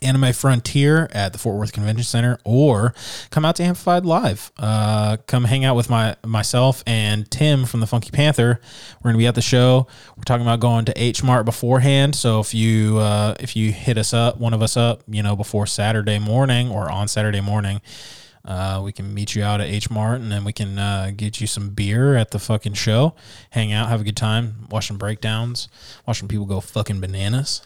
Anime Frontier at the Fort Worth Convention Center, or come out to Amplified Live. Uh, come hang out with my myself and Tim from the Funky Panther. We're gonna be at the show. We're talking about going to H Mart beforehand. So if you uh, if you hit us up, one of us up, you know, before Saturday morning or on Saturday morning. Uh, we can meet you out at H Mart and then we can uh, get you some beer at the fucking show, hang out, have a good time, watching breakdowns, watching people go fucking bananas.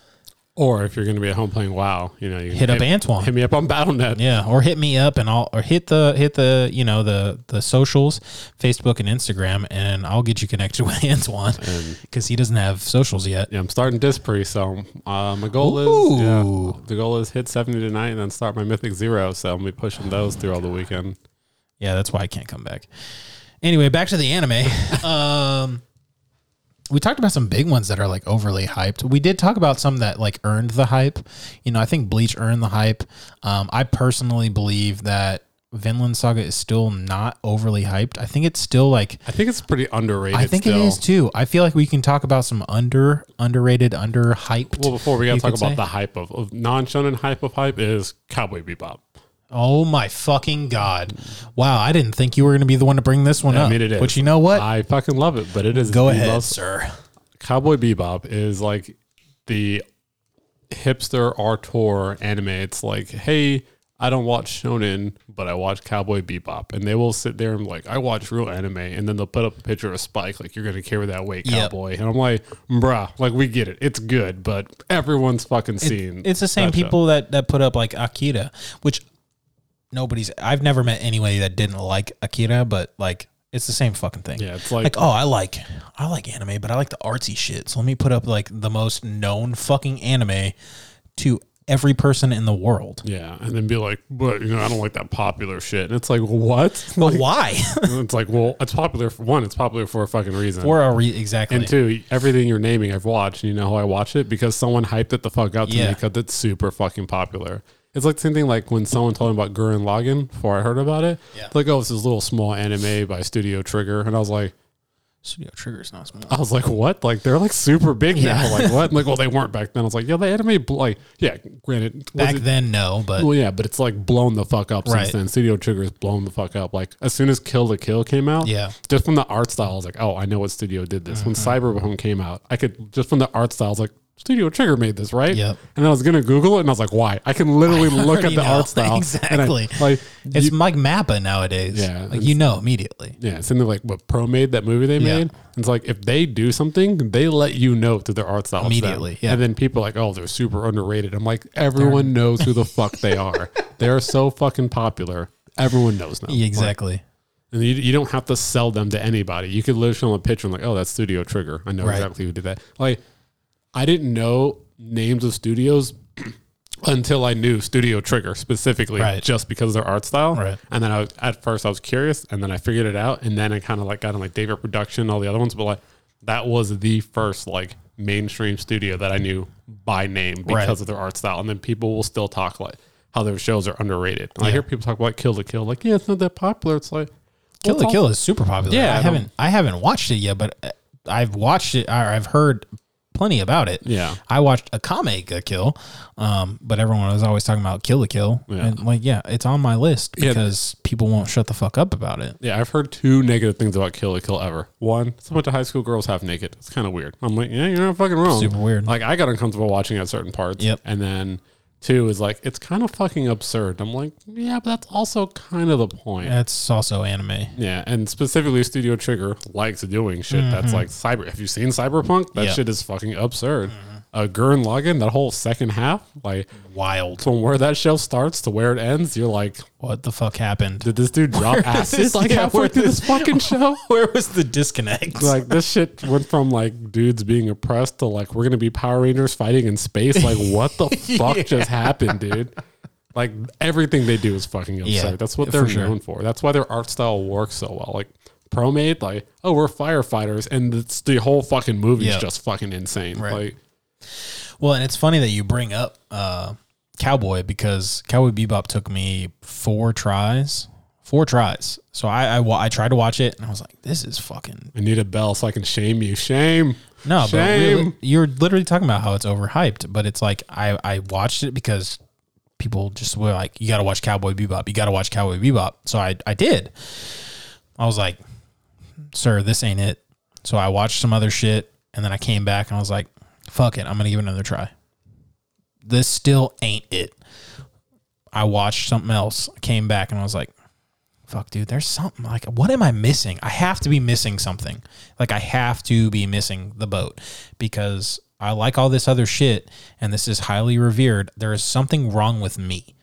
Or if you're going to be at home playing WoW, you know, you can Hit up Antoine. Hit me up on BattleNet. Yeah, or hit me up and I'll or hit the hit the you know the the socials, Facebook and Instagram, and I'll get you connected with Antoine because he doesn't have socials yet. yeah, I'm starting Dispree, so uh, my goal is Ooh. yeah, the goal is hit 70 tonight and then start my Mythic Zero. So I'll be pushing those through all the weekend. Yeah, that's why I can't come back. Anyway, back to the anime. um, we talked about some big ones that are like overly hyped. We did talk about some that like earned the hype. You know, I think Bleach earned the hype. Um, I personally believe that Vinland Saga is still not overly hyped. I think it's still like I think it's pretty underrated. I think still. it is too. I feel like we can talk about some under underrated, under hyped. Well, before we got to talk about say. the hype of, of non shonen hype of hype is Cowboy Bebop. Oh my fucking god! Wow, I didn't think you were going to be the one to bring this one I up. mean, it is. But you know what? I fucking love it, but it is Go the ahead, most- sir. Cowboy Bebop is like the hipster auteur anime. It's like, hey, I don't watch shonen, but I watch Cowboy Bebop, and they will sit there and like, I watch real anime, and then they'll put up a picture of Spike, like you're gonna carry that weight, Yep. cowboy, and I'm like, bruh, like we get it, it's good, but everyone's fucking seen. It's the same that people that that put up like Akira, which nobody's. I've never met anybody that didn't like Akira, but like it's the same fucking thing. Yeah, it's like, Like, oh, I like I like anime, but I like the artsy shit. So let me put up like the most known fucking anime to every person in the world. yeah, and then be like, but you know, I don't like that popular shit, and it's like, what? But Like, why? it's like, well, it's popular for one, it's popular for a fucking reason. For a re- exactly. And two, everything you're naming, I've watched, and you know how I watch it because someone hyped it the fuck out to Yeah. me because it's super fucking popular. It's like the same thing like when someone told me about Gurren Lagann before I heard about it. Yeah. Like, oh, it's this little small anime by Studio Trigger, and I was like, Studio Trigger's not small. I was like, what? Like they're like super big Yeah. now. Like what? like well, they weren't back then. I was like, yeah, the anime, like yeah, granted, Back it- then, no, but well, yeah, but it's like blown the fuck up Right. since then. Studio Trigger's blown the fuck up. Like as soon as Kill la Kill came out, yeah, just from the art style, I was like, oh, I know what studio did this. When Mm-hmm. Cyberpunk came out, I could just from the art style, I was like, Studio Trigger made this, right? Yep. And then I was gonna Google it, and I was like, why? I can literally look at the know. art style. and I- Exactly. like, It's you- like Mappa nowadays. Yeah, like you know immediately. yeah, It's something like what Promare that movie they Yeah. made. It's like if they do something, they let you know through their art style. Immediately, yeah. And then people are like, oh, they're super underrated. I'm like, everyone knows who the fuck they are. They're so fucking popular. Everyone knows them. Yeah, exactly. And you, you don't have to sell them to anybody. You could literally show them a picture and like, oh, that's Studio Trigger. I know Right. exactly who did that. Like, I didn't know names of studios until I knew Studio Trigger specifically, Right. just because of their art style. Right. And then I was, at first I was curious, and then I figured it out, and then I kind of like got on like David Production, all the other ones, but like that was the first like mainstream studio that I knew by name because Right. of their art style. And then people will still talk like how their shows are underrated. And I hear people talk about Kill la Kill, like yeah, it's not that popular. It's like Kill well, the Kill is super popular. Yeah, I I haven't I haven't watched it yet, but uh, I've watched it or I've heard plenty about it. Yeah. I watched Akame ga Kill, um, but everyone was always talking about Kill la Kill. Yeah. And like, yeah, it's on my list Yeah. because people won't shut the fuck up about it. Yeah, I've heard two negative things about Kill la Kill ever. One, it's a bunch of high school girls half naked. It's kind of weird. I'm like, yeah, you're not fucking wrong. Super weird. Like, I got uncomfortable watching at certain parts. Yep. And then two is like, it's kind of fucking absurd. I'm like, yeah, but that's also kind of the point. That's also anime. Yeah, and specifically Studio Trigger likes doing shit that's like cyber. Have you seen Cyberpunk? That Mm-hmm. Shit is fucking absurd. Uh, Gurren Lagann, that whole second half, like Wild. from where that show starts to where it ends, you're like, What the fuck happened? did this dude drop Where acid like yeah, halfway through this- this fucking show? Where was the disconnect? like this shit went from like dudes being oppressed to like we're gonna be Power Rangers fighting in space. Like what the fuck just happened, dude? Like everything they do is fucking absurd. Yeah, That's what they're sure. known for. That's why their art style works so well. Like Promare, like oh we're firefighters, and it's the whole fucking movie is Yeah. just fucking insane. Right. Like Well, and it's funny that you bring up uh, Cowboy because Cowboy Bebop took me four tries, four tries. So I I, I tried to watch it and I was like, this is fucking I need a bell so I can shame you. Shame. no. But Shame. really, you're literally talking about how it's overhyped, but it's like I I watched it because people just were like, you got to watch Cowboy Bebop, you got to watch Cowboy Bebop. So I I did. I was like, sir, this ain't it. So I watched some other shit and then I came back and I was like, fuck it, I'm gonna give it another try. This still ain't it. I watched something else, came back and I was like, fuck, dude, there's something like, what am I missing? I have to be missing something. Like, I have to be missing the boat because I like all this other shit and this is highly revered. There is something wrong with me.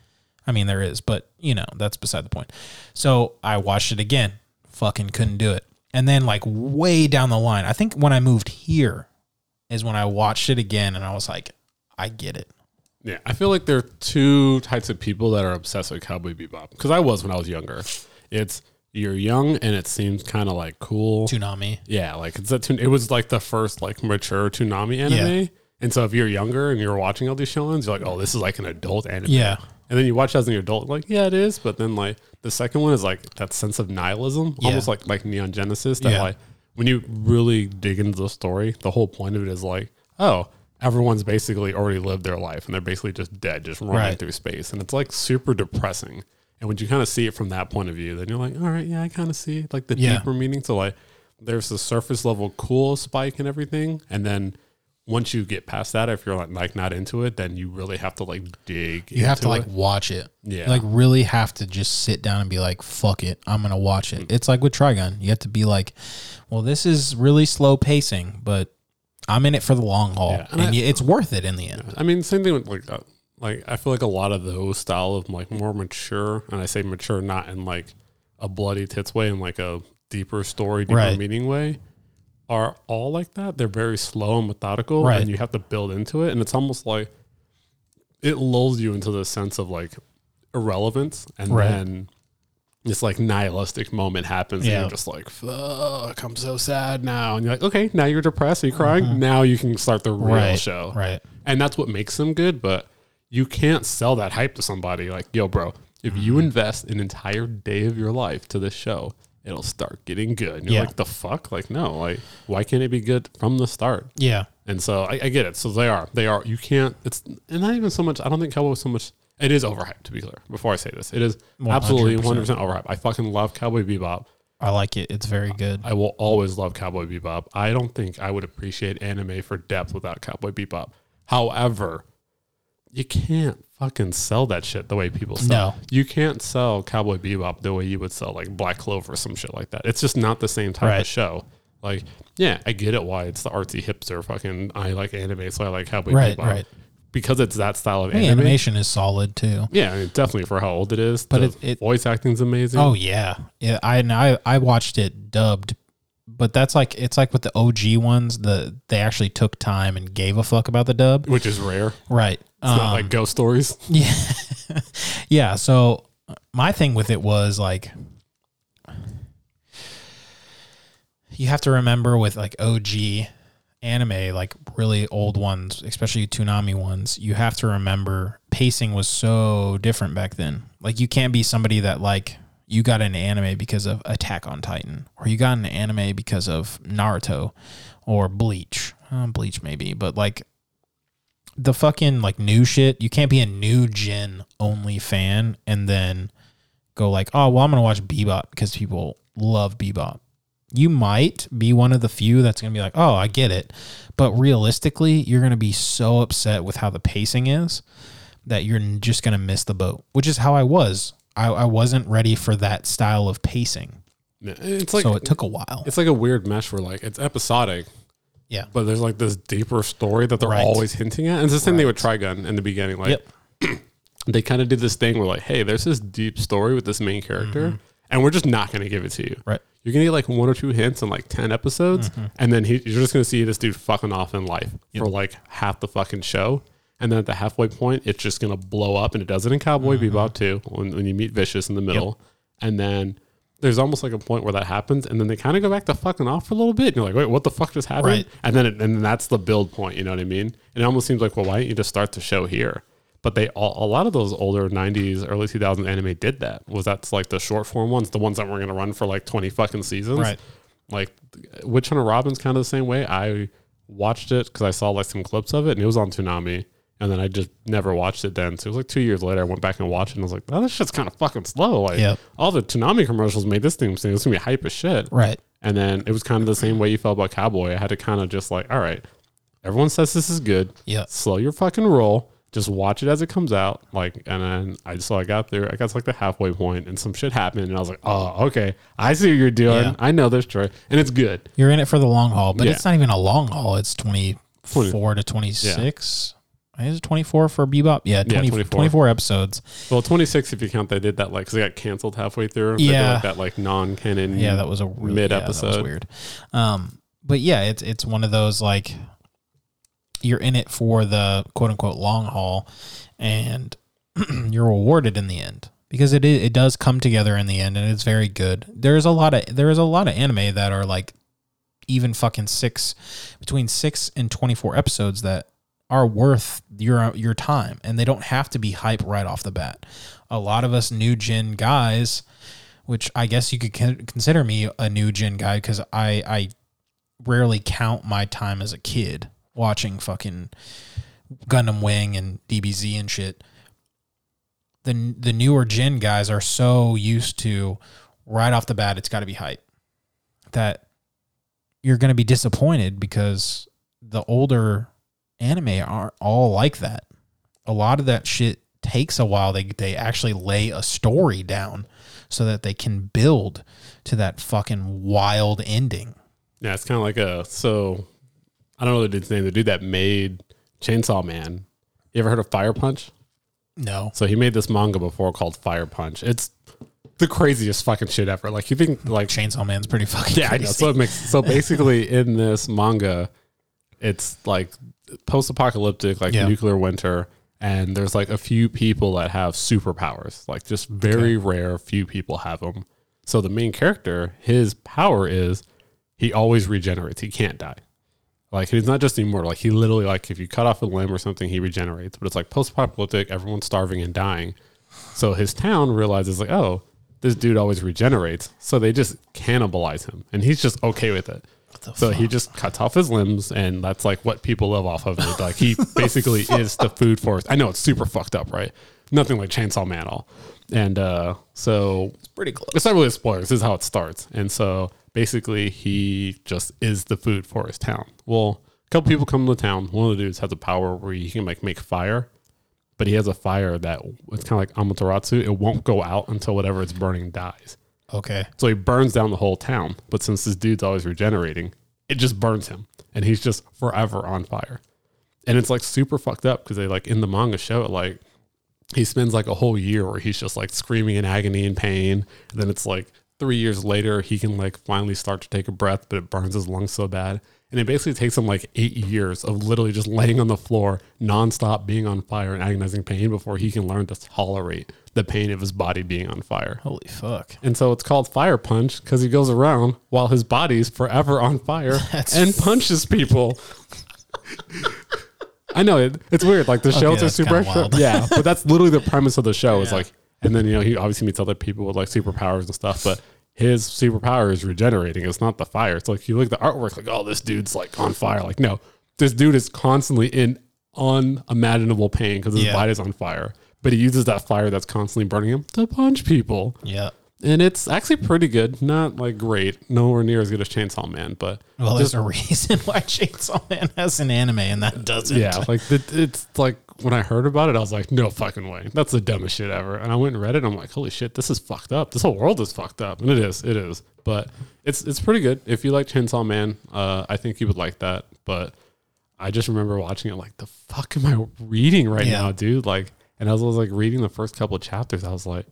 I mean, there is, but you know, that's beside the point. So I watched it again, fucking couldn't do it. And then, like, way down the line, I think when I moved here is when I watched it again and I was like, I get it. Yeah, I feel like there are two types of people that are obsessed with Cowboy Bebop. Because I was when I was younger. It's you're young and it seems kind of like cool. Toonami. Yeah, like it's a tun- it was like the first like mature Toonami anime. Yeah. And so if you're younger and you're watching all these shows, you're like, oh, this is like an adult anime. Yeah. And then you watch as an adult, like, yeah, it is. But then like the second one is like that sense of nihilism, Yeah. almost like like Neon Genesis. That Yeah. like when you really dig into the story, the whole point of it is like, oh, everyone's basically already lived their life and they're basically just dead, just running Right. through space. And it's like super depressing. And when you kind of see it from that point of view, then you're like, all right, yeah, I kind of see like the Yeah. deeper meaning. So like there's the surface level cool spike and everything. And then once you get past that, if you're like, like not into it, then you really have to like dig. You have to like it. watch it. Yeah. Like really have to just sit down and be like, fuck it. I'm gonna watch it. It's like with Trigun. You have to be like, well, this is really slow pacing, but I'm in it for the long haul. Yeah, and and I- it's worth it in the end. I mean, same thing with like, uh, like I feel like a lot of those style of like more mature, and I say mature not in like a bloody tits way, in like a deeper story, deeper Right. meaning way, are all like that. They're very slow and methodical, Right. and you have to build into it, and it's almost like it lulls you into the sense of like irrelevance, and Right. then this like nihilistic moment happens, Yeah. and you're just like, "Fuck, I'm so sad now," and you're like, "Okay, now you're depressed, are you crying?" Now you can start the real Mm-hmm. Right. show, Right. and that's what makes them good. But you can't sell that hype to somebody like, yo, bro, if you Mm-hmm. invest an entire day of your life to this show, it'll start getting good. And you're Yeah. like, the fuck? Like, no, like, why can't it be good from the start? Yeah. And so I, I get it. So they are, they are, you can't, it's and not even so much, I don't think Cowboy was so much, it is overhyped, to be clear, before I say this. It is absolutely 100%. 100% overhyped. I fucking love Cowboy Bebop. I like it. It's very good. I will always love Cowboy Bebop. I don't think I would appreciate anime for depth without Cowboy Bebop. However, you can't fucking sell that shit the way people sell. No. You can't sell Cowboy Bebop the way you would sell like Black Clover or some shit like that. It's just not the same type Right. of show. Like, yeah, I get it why it's the artsy hipster fucking I like anime, so I like Cowboy Right, Bebop. right. Because it's that style of anime. animation is solid too. Yeah, I mean, definitely for how old it is. But the it- it- voice acting's amazing. Oh yeah, yeah. I I I watched it dubbed, but that's like it's like with the OG ones. The they actually took time and gave a fuck about the dub. which is rare. Right. It's not Um, like ghost stories. Yeah. yeah. So my thing with it was like, you have to remember with like OG anime, like really old ones, especially Toonami ones, you have to remember pacing was so different back then. Like, you can't be somebody that like, you got an anime because of Attack on Titan, or you got an anime because of Naruto or Bleach. Uh, Bleach maybe, but like the fucking like new shit. You can't be a new gen only fan and then go like, oh well, I'm gonna watch Bebop because people love Bebop. You might be one of the few that's gonna be like, oh, I get it, but realistically, you're gonna be so upset with how the pacing is that you're just gonna miss the boat. Which is how I was. I, I wasn't ready for that style of pacing, It's like so it took a while. it's like a weird mesh where like it's episodic, Yeah. but there's like this deeper story that they're Right. always hinting at. And it's the same thing with Trigun in the beginning. Like Yep. they kind of did this thing where like, hey, there's this deep story with this main character, mm-hmm. and we're just not going to give it to you. Right. You're gonna get like one or two hints in like ten episodes, mm-hmm. and then he, you're just gonna see this dude fucking off in life for like half the fucking show. And then at the halfway point, it's just gonna blow up, and it does it in Cowboy uh-huh. Bebop too. When, when you meet Vicious in the middle, and then there's almost like a point where that happens, and then they kind of go back to fucking off for a little bit. And you're like, wait, what the fuck just happened? Right. And then it, and that's the build point. You know what I mean? And it almost seems like, well, why don't you just start the show here? But they all, a lot of those older '90s, early 2000s anime did that. Was that's like the short form ones, the ones that were gonna run for like 20 fucking seasons, Right. Like Witch Hunter Robin's kind of the same way. I watched it because I saw like some clips of it, and it was on Toonami. And then I just never watched it then. So it was like two years later, I went back and watched it, and I was like, "Oh, this shit's kind of fucking slow." Like Yep. all the Toonami commercials made this thing seem it's gonna be hype as shit. Right. And then it was kind of the same way you felt about Cowboy. I had to kind of just like, all right, everyone says this is good. Yeah. Slow your fucking roll. Just watch it as it comes out. Like, and then I just so I got there. I got to like the halfway point, and some shit happened, and I was like, oh, okay, I see what you're doing. Yeah. I know this story, and it's good. You're in it for the long haul, but Yeah. it's not even a long haul. It's 24 to 26. Is it 24 for Bebop? Yeah, 20, 24. 24. episodes. Well, 26 if you count they did that like because they got canceled halfway through. Yeah. like, that like non-canon. Yeah, that was a really, mid yeah, episode. weird. Um, but yeah, it's it's one of those like you're in it for the quote unquote long haul, and you're rewarded in the end because it is, it does come together in the end, and it's very good. There's a lot of there is a lot of anime that are like even fucking six between six and twenty four episodes that are worth your your time, and they don't have to be hype right off the bat. A lot of us new gen guys which I guess you could consider me a new gen guy because I I rarely count my time as a kid watching fucking Gundam Wing and DBZ and shit. The the newer gen guys are so used to right off the bat it's got to be hype that you're going to be disappointed because the older anime aren't all like that. A lot of that shit takes a while. They they actually lay a story down so that they can build to that fucking wild ending. Yeah, it's kind of like a so. I don't know the dude's name. The dude that made Chainsaw Man. You ever heard of Fire Punch? No. So he made this manga before called Fire Punch. It's the craziest fucking shit ever. Like you think like Chainsaw Man's pretty fucking yeah, I know. So it makes so basically in this manga, it's like post-apocalyptic, like Yeah. nuclear winter, and there's like a few people that have superpowers. Like just very rare, few people have them. So the main character, his power is he always regenerates. He can't die. Like he's not just immortal. Like he literally like if you cut off a limb or something, he regenerates. But it's like post-apocalyptic, everyone's starving and dying. So his town realizes like, oh, this dude always regenerates. So they just cannibalize him, and he's just okay with it. So he just cuts off his limbs, and that's like what people live off of. It. Like he basically is the food for us. I know it's super fucked up, right? Nothing like Chainsaw Man at all. And uh, so It's pretty close. it's not really a spoiler. This is how it starts. And so basically, he just is the food for his town. Well, a couple people come to town. One of the dudes has a power where he can like make fire, but he has a fire that it's kind of like Amaterasu. It won't go out until whatever it's burning dies. Okay. So he burns down the whole town. But since this dude's always regenerating, it just burns him, and he's just forever on fire. And it's like super fucked up because they like in the manga show it like he spends like a whole year where he's just like screaming in agony and pain. And then it's like three years later he can like finally start to take a breath, but it burns his lungs so bad. And it basically takes him like eight years of literally just laying on the floor, nonstop being on fire and agonizing pain before he can learn to tolerate the pain of his body being on fire. Holy fuck. And so it's called Fire Punch because he goes around while his body's forever on fire That's and punches people. I know it, it's weird. Like the shows are super extra. Yeah, but that's literally the premise of the show. Is like, and then you know he obviously meets other people with like superpowers and stuff, but his superpower is regenerating. It's not the fire. It's like you look at the artwork, like oh, this dude's like on fire. Like no, this dude is constantly in unimaginable pain because his Yeah. body's on fire. But he uses that fire that's constantly burning him to punch people Yeah. and it's actually pretty good. Not like great, nowhere near as good as Chainsaw Man, but Well, there's a reason why Chainsaw Man has an anime and that doesn't. yeah, like it, it's like when I heard about it, I was like, no fucking way, that's the dumbest shit ever. And I went and read it. And I'm like, holy shit, this is fucked up. This whole world is fucked up, and it is, it is. But it's it's pretty good. If you like Chainsaw Man, uh, I think you would like that. But I just remember watching it like, the fuck am I reading right Yeah. now, dude? Like, and as I was like reading the first couple of chapters, I was like.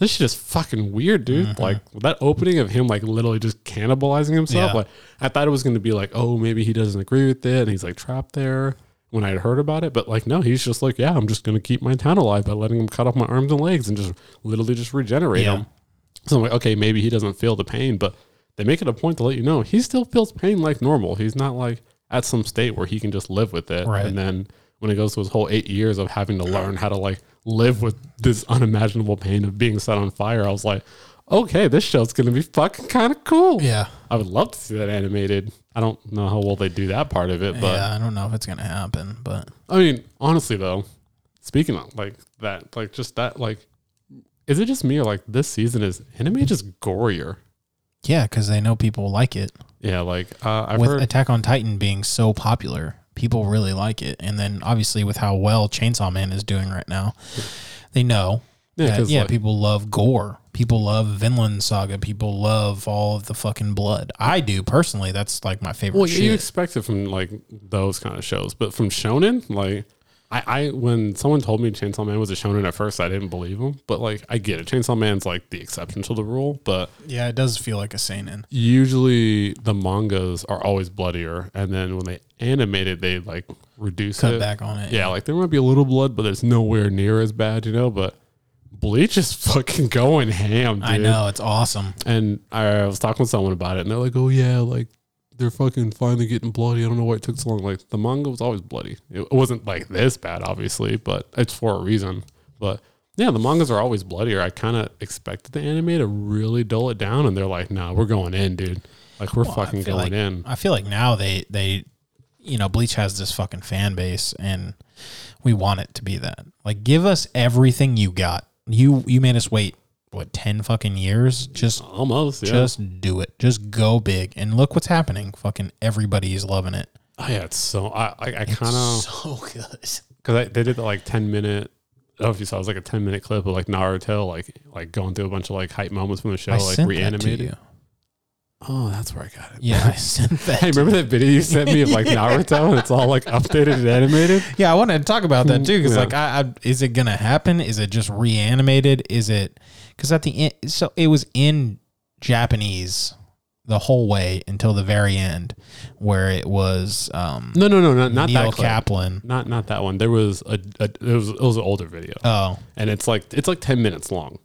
This shit is fucking weird, dude. Like that opening of him like literally just cannibalizing himself. Yeah. Like I thought it was gonna be like, oh, maybe he doesn't agree with it and he's like trapped there when I had heard about it. But like, no, he's just like, yeah, I'm just gonna keep my town alive by letting him cut off my arms and legs and just literally just regenerate Yeah. him. So I'm like, okay, maybe he doesn't feel the pain, but they make it a point to let you know he still feels pain like normal. He's not like at some state where he can just live with it. Right. And then when it goes to his whole eight years of having to learn how to like live with this unimaginable pain of being set on fire, I was like, okay, this show's gonna be fucking kind of cool. Yeah. I would love to see that animated. I don't know how well they do that part of it, but yeah. I don't know if it's to happen, but I mean, honestly though, speaking of like that, like just that, like, is it just me or like this season is anime just gorier? yeah, because they know people like it. Yeah, like uh, I've with heard. Attack on Titan being so popular, people really like it. And then obviously with how well Chainsaw Man is doing right now, they know. Yeah, yeah, like, people love gore. People love Vinland Saga. People love all of the fucking blood. I do personally. That's like my favorite well, shit. you expect it from like those kind of shows, but from shonen, like. I, I when someone told me Chainsaw Man was a shonen at first, I didn't believe him. But like, I get it. Chainsaw Man's like the exception to the rule. But yeah, it does feel like a seinen. usually the mangas are always bloodier, and then when they animate it, they like reduce Cut it. back on it. Yeah, like there might be a little blood, but it's nowhere near as bad, you know. But Bleach is fucking going ham, dude. I know it's awesome. And I was talking with someone about it, and they're like, "Oh yeah, like they're fucking finally getting bloody. I don't know why it took so long. Like the manga was always bloody. It wasn't like this bad, obviously, but it's for a reason. But yeah, the mangas are always bloodier. I kind of expected the anime to really dull it down, and they're like, "Nah, we're going in, dude. Like we're Well, fucking going like- in." I feel like now they they you know Bleach has this fucking fan base and we want it to be that. Like give us everything you got. You you made us wait what 10 fucking years just Almost, yeah. just do it. Just go big and look what's happening. Fucking everybody's loving it. oh, yeah, it's so. I I, I kind of so good. because they did the like ten minute. I don't know if you saw it was like a ten minute clip of like Naruto like like going through a bunch of like hype moments from the show I like sent that to reanimated. Oh, that's where I got it. Yeah, I sent that. Hey, remember that video you sent me of like Naruto and it's all like updated and animated? Yeah, I wanted to talk about that too because, Yeah. like, I, I is it gonna happen? Is it just reanimated? Is it because at the end, so it was in Japanese the whole way until the very end, where it was um, No, no, no, not, not Neil that clip. Kaplan. Not not that one. There was a, a it was it was an older video, Oh, and it's like it's like ten minutes long,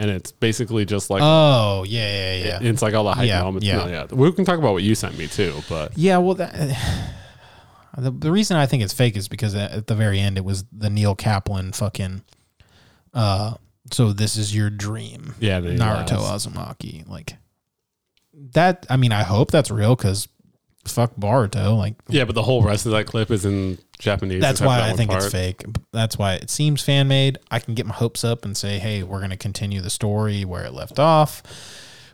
and it's basically just like oh, yeah, yeah, yeah. it's like all the hype Yeah, moments. yeah. No, yeah, we can talk about what you sent me too, but Yeah, well, that, the the reason I think it's fake is because at the very end it was the Neil Kaplan fucking. Uh, so this is your dream. yeah, Naruto last. Uzumaki. Like that. I mean, I hope that's real because fuck Boruto. Like Yeah, but the whole rest of that clip is in Japanese. that's why that I think it's fake. That's why it seems fan made. I can get my hopes up and say, hey, we're gonna continue the story where it left off,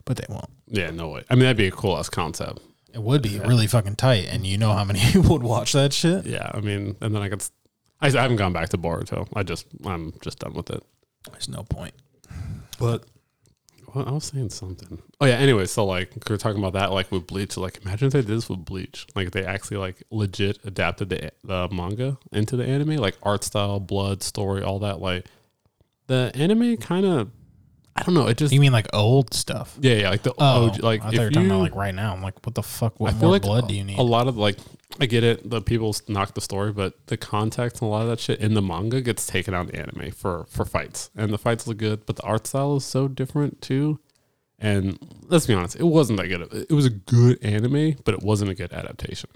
but they won't. Yeah, no way. I mean, that'd be a cool ass concept. It would be really fucking tight, and you know how many people would watch that shit. Yeah, I mean, and then I could. I haven't gone back to Boruto. I just I'm just done with it. There's no point. But I was saying something. Oh yeah. Anyway, so like we are talking about that, like with Bleach. Like imagine if they did this with Bleach. Like they actually like legit adapted the the manga into the anime, like art style, blood, story, all that. Like the anime kind of, I don't know. It just You mean like old stuff? yeah, yeah, like the Oh, OG, like I thought if you were talking you- about like right now. I'm like, what the fuck? What I more like blood do you need? A lot of like, I get it. The people knock the story, but the context and a lot of that shit in the manga gets taken out in the anime for for fights, and the fights look good, but the art style is so different too. And let's be honest, it wasn't that good. It was a good anime, but it wasn't a good adaptation.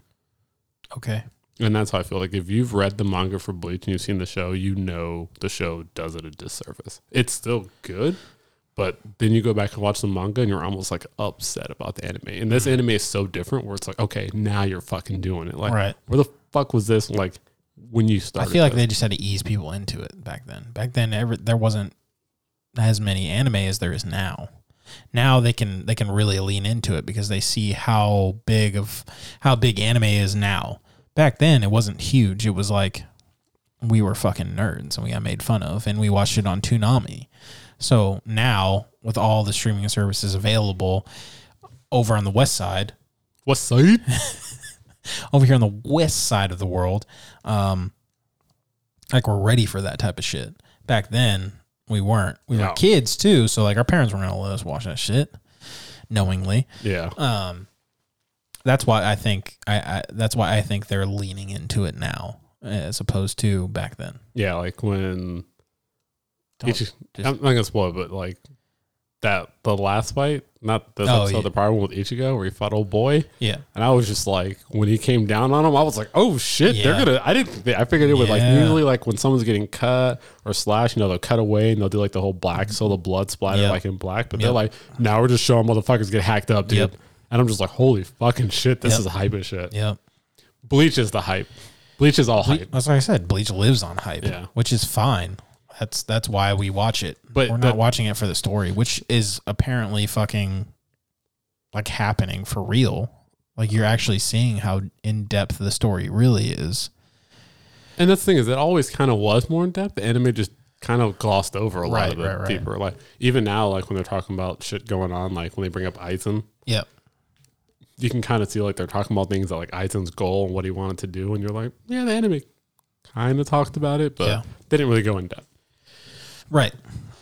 Okay. And that's how I feel. Like if you've read the manga for Bleach and you've seen the show, you know the show does it a disservice. It's still good, but then you go back and watch the manga and you're almost like upset about the anime. And this mm. anime is so different where it's like, okay, now you're fucking doing it. Like, Right. where the fuck was this like when you started. I started? feel like this? they just had to ease people into it back then. Back then, every, there wasn't as many anime as there is now. Now they can they can really lean into it because they see how big of how big anime is now. Back then, it wasn't huge. It was like we were fucking nerds and we got made fun of, and we watched it on Toonami. So now, with all the streaming services available over on the west side, What's side? over here on the west side of the world, um, like we're ready for that type of shit. Back then, we weren't. We No. were kids too, so like our parents weren't gonna let us watch that shit knowingly. yeah. Um, that's why I think I, I that's why I think they're leaning into it now as opposed to back then. Yeah. Like when. Don't- Ichi- I'm not to spoil it, but like that, the last fight, not this Oh, episode, yeah. the prior one with Ichigo where he fought old boy. Yeah, And I was just like, when he came down on him, I was like, oh shit, they're gonna. I didn't. I figured it would like usually like when someone's getting cut or slashed, you know, they'll cut away and they'll do like the whole black, so the blood splatter Yep. like in black. But Yep. they're like, now we're just showing motherfuckers get hacked up, dude. Yep. And I'm just like, holy fucking shit, this is hype as shit. yep. Bleach is the hype. Bleach is all hype. That's like I said. Bleach lives on hype, Yeah. which is fine. That's that's why we watch it. But we're not watching it for the story, which is apparently fucking like happening for real. Like you're actually seeing how in depth the story really is. And that's the thing is, it always kind of was more in depth. The anime just kind of glossed over a lot Right, of the right, right. deeper. Like even now, like when they're talking about shit going on, like when they bring up Aizen, Yep. you can kind of see like they're talking about things that like Aizen's goal and what he wanted to do, and you're like, yeah, the anime kind of talked about it, but Yeah. they didn't really go in depth. Right.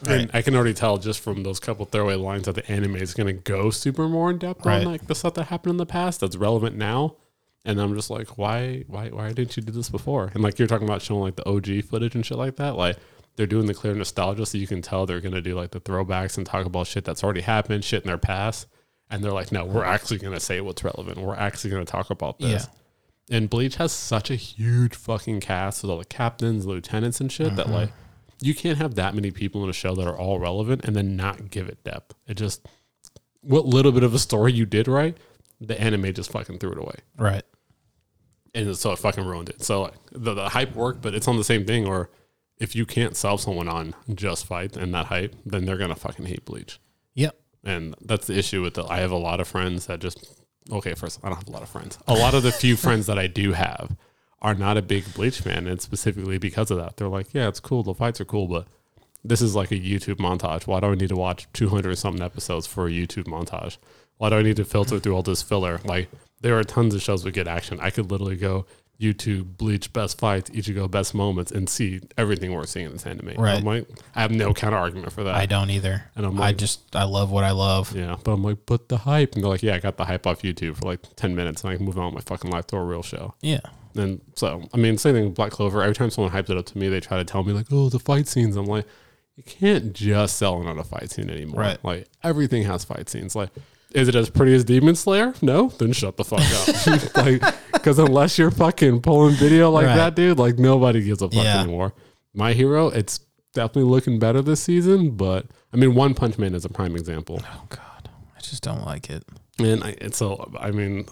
And I can already tell just from those couple throwaway lines that the anime is going to go super more in depth Right. on like the stuff that happened in the past that's relevant now. And I'm just like, why, why, why didn't you do this before? And like you're talking about showing like the OG footage and shit like that, like they're doing the clear nostalgia, so you can tell they're going to do like the throwbacks and talk about shit that's already happened, shit in their past. And they're like, no, we're actually going to say what's relevant. We're actually going to talk about this. And Bleach has such a huge fucking cast with all the captains, lieutenants, and shit that mm-hmm. like you can't have that many people in a show that are all relevant and then not give it depth. It just what little bit of a story you did right, the anime just fucking threw it away, Right. and so it fucking ruined it. So like the, the hype worked, but it's on the same thing. Or if you can't sell someone on just fight and that hype, then they're gonna fucking hate Bleach. Yep. And that's the issue with the. I have a lot of friends that just okay. First, I don't have a lot of friends. A lot of the few friends that I do have are not a big Bleach fan, and specifically because of that, they're like, yeah, it's cool. The fights are cool, but this is like a YouTube montage. Why do I need to watch two hundred something episodes for a YouTube montage? Why do I need to filter through all this filler? Like there are tons of shows with good action. I could literally go YouTube Bleach best fights, Ichigo best moments, and see everything we're seeing in this anime. Right. Like, I have no counter argument for that. I don't either. And I'm I like- just I love what I love. Yeah, but I'm like, but the hype, and they're like, yeah, I got the hype off YouTube for like ten minutes, and I can move on with my fucking life to a real show. Yeah. And so, I mean, same thing with Black Clover. Every time someone hypes it up to me, they try to tell me like, oh, the fight scenes. I'm like, you can't just sell another fight scene anymore. Right. Like everything has fight scenes. Like, is it as pretty as Demon Slayer? No, then shut the fuck up. like, because unless you're fucking pulling video like Right. that, dude, like nobody gives a fuck Yeah. anymore. My hero, it's definitely looking better this season, but I mean, One Punch Man is a prime example. Oh God, I just don't like it. And I, it's so, I mean, you're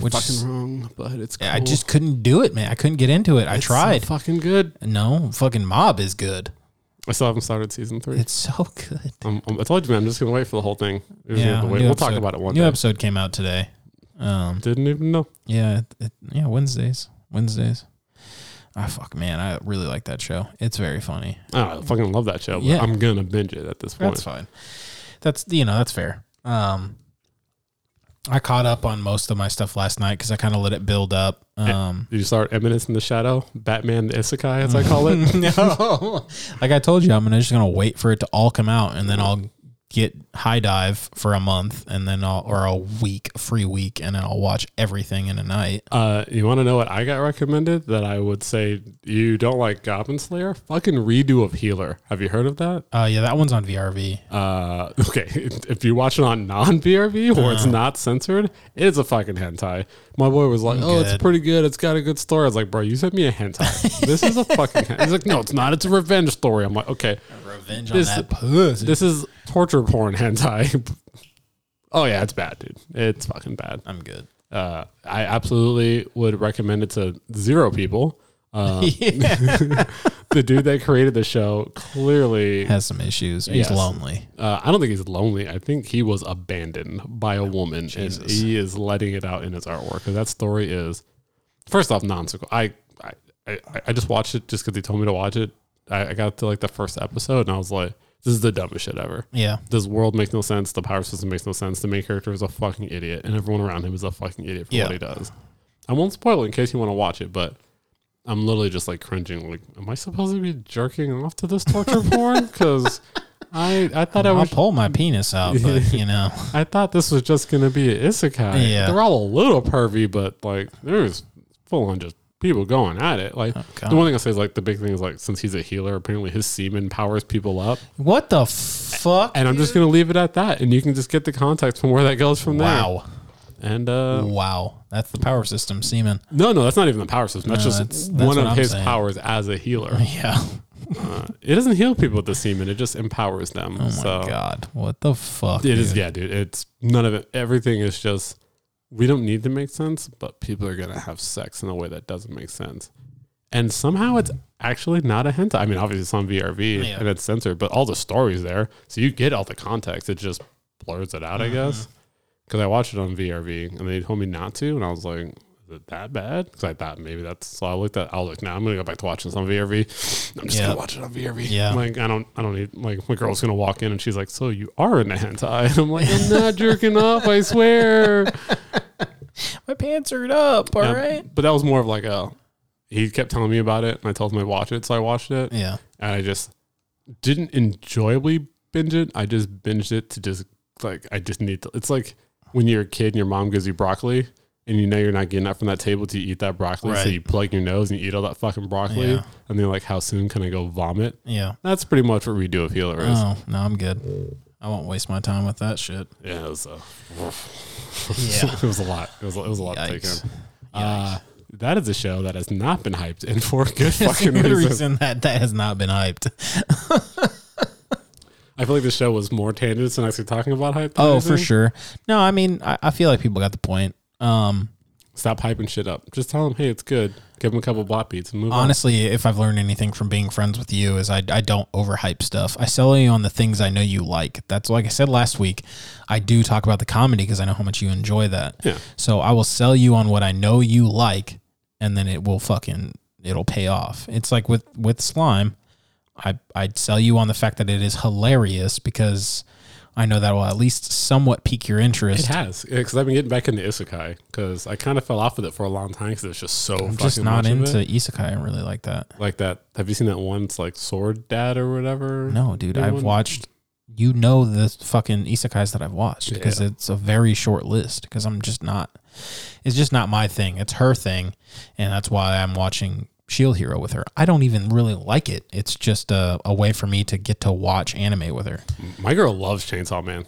Which fucking is- wrong, but it's cool. I just couldn't do it, man. I couldn't get into it. I It's so tried. fucking good. no, fucking Mob is good. I still haven't started season three. It's so good. I told you, man. I'm just gonna wait for the whole thing. We're gonna have to wait. new We'll talk episode- about it one New day. episode came out today. Um, Didn't even know. yeah, it, it, yeah, Wednesdays, Wednesdays. Ah, fuck, man, I really like that show. It's very funny. Oh, I fucking love that show. But Yeah. I'm gonna binge it at this point. That's fine. That's you know that's fair. Um, I caught up on most of my stuff last night because I kind of let it build up. Um, Did you start Eminence in the Shadow? Batman the Isekai, as I call it. no, like I told you, I'm gonna just gonna wait for it to all come out, and then I'll get HIDIVE for a month, and then I'll or a week, free week, and then I'll watch everything in a night. Uh, you want to know what I got recommended? That I would say you don't like Goblin Slayer? Fucking redo of Healer. Have you heard of that? Uh, yeah, that one's on VRV. Uh, okay, if you watch it on non VRV or it's not censored, it's a fucking hentai. My boy was like, "Oh, it's pretty good. It's got a good story." I was like, "Bro, you sent me a hentai. this is a fucking." Hen-. He's like, "No, it's not. It's a revenge story." I'm like, "Okay, Revenge This- on that pussy. this is torture porn hentai." oh yeah, it's bad, dude. It's fucking bad. I'm good. Uh, I absolutely would recommend it to zero people. Uh, the dude that created the show clearly Has some issues. He's Yes. lonely. Uh, I don't think he's lonely. I think he was abandoned by a woman, Jesus. and he is letting it out in his artwork. Because that story is, first off, nonsensical. I, I, I, I just watched it just because he told me to watch it. I, I got to like the first episode, and I was like, "This is the dumbest shit ever. Yeah. This world makes no sense. The power system makes no sense. The main character is a fucking idiot, and everyone around him is a fucking idiot for Yeah. what he does." I won't spoil it in case you want to watch it, but I'm literally just like cringing. Like, am I supposed to be jerking off to this torture porn? Because I, I thought I I'll was pull my penis out, but you know, I thought this was just gonna be an isekai. Yeah. They're all a little pervy, but like there's full on just people going at it. Like Oh, the one thing I say is like the big thing is like since he's a healer, apparently his semen powers people up. what the fuck? And I'm just gonna leave it at that. And you can just get the context from where that goes from there. wow, And uh wow, that's the power system, semen. no, no, that's not even the power system. That's No, just that's- that's one of I'm his saying. powers as a healer. Yeah. Uh, it doesn't heal people with the semen, it just empowers them. Oh my so god, what the fuck? It is, dude? yeah, dude. It's none of it. Everything is just we don't need to make sense, but people are gonna have sex in a way that doesn't make sense. And somehow it's actually not a hentai. I mean, obviously it's on VRV Yeah. and it's censored, but all the stories there, so you get all the context. It just blurs it out, I Mm-hmm. guess. Because I watched it on VRV and they told me not to, and I was like, "Is it that bad?" Because I thought maybe that's. So I looked at. I was like, "Now I'm gonna go back to watching this on VRV. I'm just Yeah. gonna watch it on VRV." Yeah. Like I don't. I don't need. Like my girl's gonna walk in and she's like, "So you are in a hentai?" And I'm like, "I'm not jerking off. I swear." My pants are up. All Yeah, right. But that was more of like a. He kept telling me about it, and I told him I watch it, so I watched it, Yeah. and I just didn't enjoyably binge it. I just binged it to just like I just need to. It's like when you're a kid and your mom gives you broccoli. And you know you're not getting that from that table to eat that broccoli, so you plug your nose and you eat all that fucking broccoli, Yeah. and then like, how soon can I go vomit? Yeah. That's pretty much what we do with healer is. Oh no, I'm good. I won't waste my time with that shit. Yeah, it was, uh, Yeah. it was a lot. It was, it was a lot to take in. Uh, that is a show that has not been hyped in for good fucking good reason. reason that that has not been hyped. I feel like the show was more tangents than actually talking about hype. Oh, for sure. No, I mean, I, I feel like people got the point. Um, Stop hyping shit up. Just tell them, hey, it's good. Give them a couple block beats and move honestly, if I've learned anything from being friends with you, is I, I don't overhype stuff. I sell you on the things I know you like. That's like I said last week. I do talk about the comedy because I know how much you enjoy that. Yeah. So I will sell you on what I know you like, and then it will fucking it'll pay off. It's like with with slime. I I'd sell you on the fact that it is hilarious because I know that will at least somewhat pique your interest. It has because I've been getting back into isekai because I kind of fell off with it for a long time because it's just so I'm fucking just not into isekai. I really like that. like that. Have you seen that one? It's like Sword Dad or whatever. No, dude, I've watched. You know the fucking isekais that I've watched because Yeah. it's a very short list. Because I'm just not. It's just not my thing. It's her thing, and that's why I'm watching Shield Hero with her. I don't even really like it. It's just a, a way for me to get to watch anime with her. My girl loves Chainsaw Man.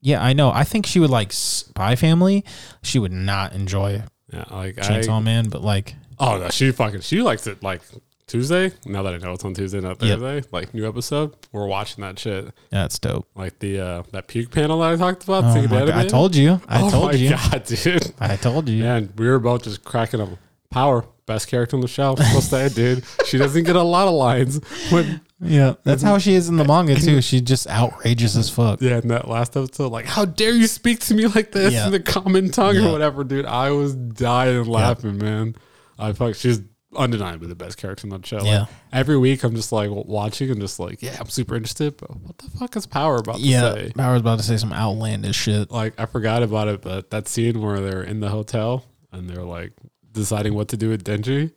Yeah, I know. I think she would like Spy Family. She would not enjoy Yeah, like Chainsaw I. Man, but like, Oh no, she fucking she likes it. Like Tuesday. Now that I know it's on Tuesday, not Yep. Thursday. Like new episode, we're watching that shit. yeah, that's dope. Like the uh that puke panel that I talked about. Oh thinking my God. I told you. I oh told my you. god, dude. I told you. And we were both just cracking up. Power, best character on the show. Still say, dude. She doesn't get a lot of lines. When Yeah, that's mhm. how she is in the manga too. She just outrageous as fuck. yeah, in that last episode, like, how dare you speak to me like this Yeah. in the common tongue Yeah. or whatever, dude. I was dying laughing, man. I fuck. She's undeniably the best character in that show. Like, Yeah. every week, I'm just like watching and just like, yeah, I'm super interested. But what the fuck is Power about to Yeah, say? I was about to say some outlandish shit. like I forgot about it, but that scene where they're in the hotel and they're like deciding what to do with Denji,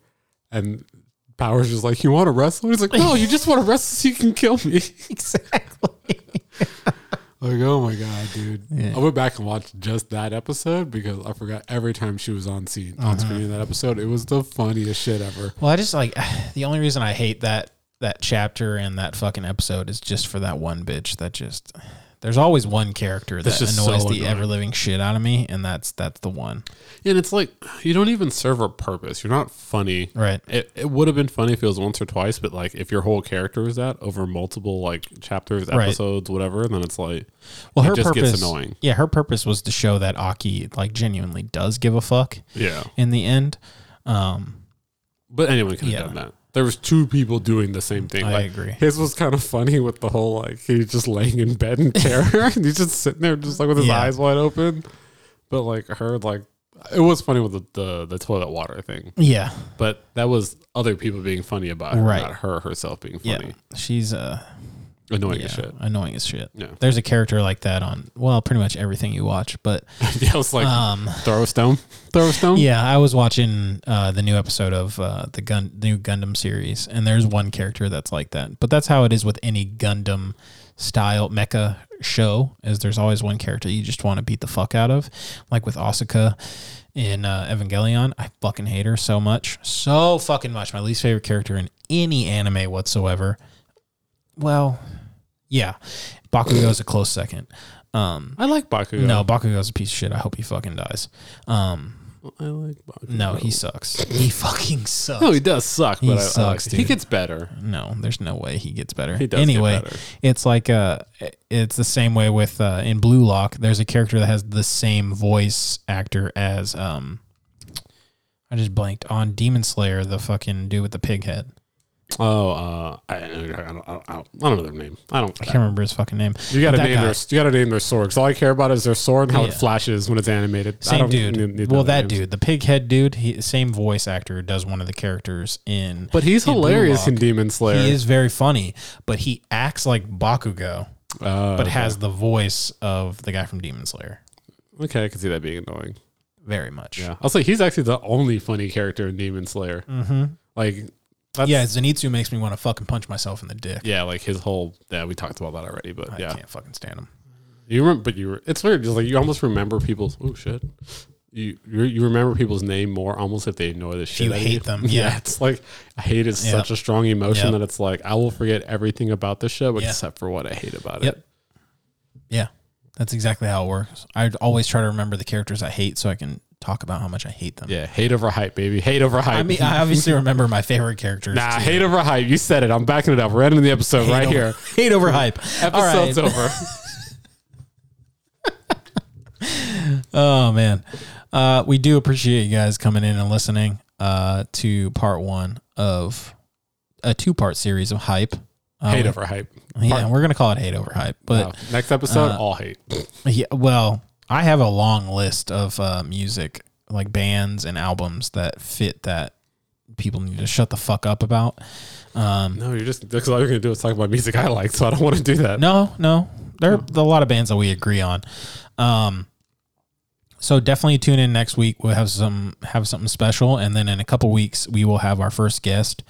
and Power's just like, "You want to wrestle?" He's like, "No, you just want to wrestle so you can kill me." Exactly. like, oh my god, dude! Yeah. I went back and watched just that episode because I forgot every time she was on scene on Uh-huh. screen in that episode. It was the funniest shit ever. Well, I just like the only reason I hate that that chapter and that fucking episode is just for that one bitch that just. There's always one character that just annoys so the ever living shit out of me, and that's that's the one. And it's like you don't even serve a purpose. You're not funny. Right. It, it would have been funny if it was once or twice, but like if your whole character is that over multiple like chapters, Right. episodes, whatever, then it's like Well, It her just gets purpose, annoying. yeah, her purpose was to show that Aki like genuinely does give a fuck yeah. in the end. Um, But anyone could have Yeah. done that. There was two people doing the same thing. I Like, agree. His was kind of funny with the whole like he's just laying in bed in terror and he's just sitting there just like with his Yeah. eyes wide open. But like her like it was funny with the, the the toilet water thing. Yeah, But that was other people being funny about it, Right. not her herself being funny. yeah, funny. she's uh, Annoying yeah, as shit. annoying as shit. Yeah. There's a character like that on well, pretty much everything you watch, but yeah, I was like um, throw a stone. Throw a stone. Yeah, I was watching uh, the new episode of uh, the gun new Gundam series, and there's one character that's like that. But that's how it is with any Gundam style mecha show. Is there's always one character you just want to beat the fuck out of, like with Asuka in uh, Evangelion. I fucking hate her so much, so fucking much. My least favorite character in any anime whatsoever. Well, yeah, Bakugo is a close second. Um, I like Bakugo. no, Bakugo's a piece of shit. I hope he fucking dies. Um, I like Bakugo. no, he sucks. He fucking sucks. No, he does suck, He but I- I, sucks, like, he dude. gets better. No, there's no way he gets better. He does get anyway, better. it's like uh it's the same way with uh, in Blue Lock. There's a character that has the same voice actor as um. I just blanked on Demon Slayer, the fucking dude with the pig head. Oh, uh, I, I, don't, I, don't, I don't know their name. I don't. I can't remember his fucking name. You gotta name guy. their you gotta name their sword. Because all I care about is their sword and how it flashes when it's animated. I Same don't dude. need- need well, that names. dude, the pig head dude, he same voice actor does one of the characters in. But he's in hilarious in Demon Slayer. He is very funny, but he acts like Bakugo, uh, but has the voice of the guy from Demon Slayer. okay. I can see that being annoying. Very much. Yeah, I'll say he's actually the only funny character in Demon Slayer. Mm-hmm. Like, that's, Yeah, Zenitsu makes me want to fucking punch myself in the dick. yeah, like his whole. Yeah, we talked about that already. But I yeah, can't fucking stand him. you remember. But you were. It's weird. Just like you almost remember people's. Oh shit. You, you you remember people's name more almost if they ignore the shit. you out of hate them, yeah. it's like hate is Yep. such a strong emotion Yep. that it's like I will forget everything about the show Yeah. except for what I hate about Yep. it. Yeah, that's exactly how it works. I always try to remember the characters I hate so I can talk about how much I hate them. Yeah, hate over hype, baby. Hate over hype. I mean, I obviously remember my favorite characters. nah, too. hate over hype. You said it. I'm backing it up. We're ending the episode Hate right over- here. Hate over hype. Episode's over. Oh man, uh, we do appreciate you guys coming in and listening uh, to part one of a two-part series of hype. Uh, hate over hype. Yeah, we're gonna call it hate over hype, but Wow. Next episode, uh, all hate. Yeah, well, I have a long list of uh, music, like bands and albums that fit that people need to shut the fuck up about. Um, No, you're just because all you're gonna do is talk about music I like, so I don't want to do that. no, no, there are a lot of bands that we agree on. Um, so definitely tune in next week. We'll have some have something special, and then in a couple weeks we will have our first guest.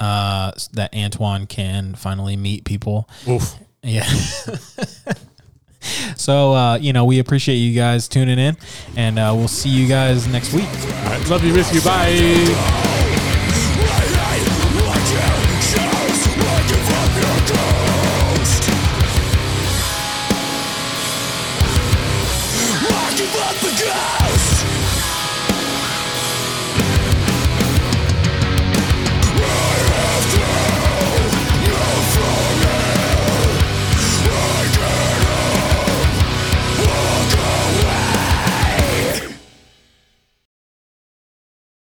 Uh, that Antoine can finally meet people. Oof. Yeah. so, uh, you know, we appreciate you guys tuning in, and uh, we'll see you guys next week. All right, love you, miss you. Bye.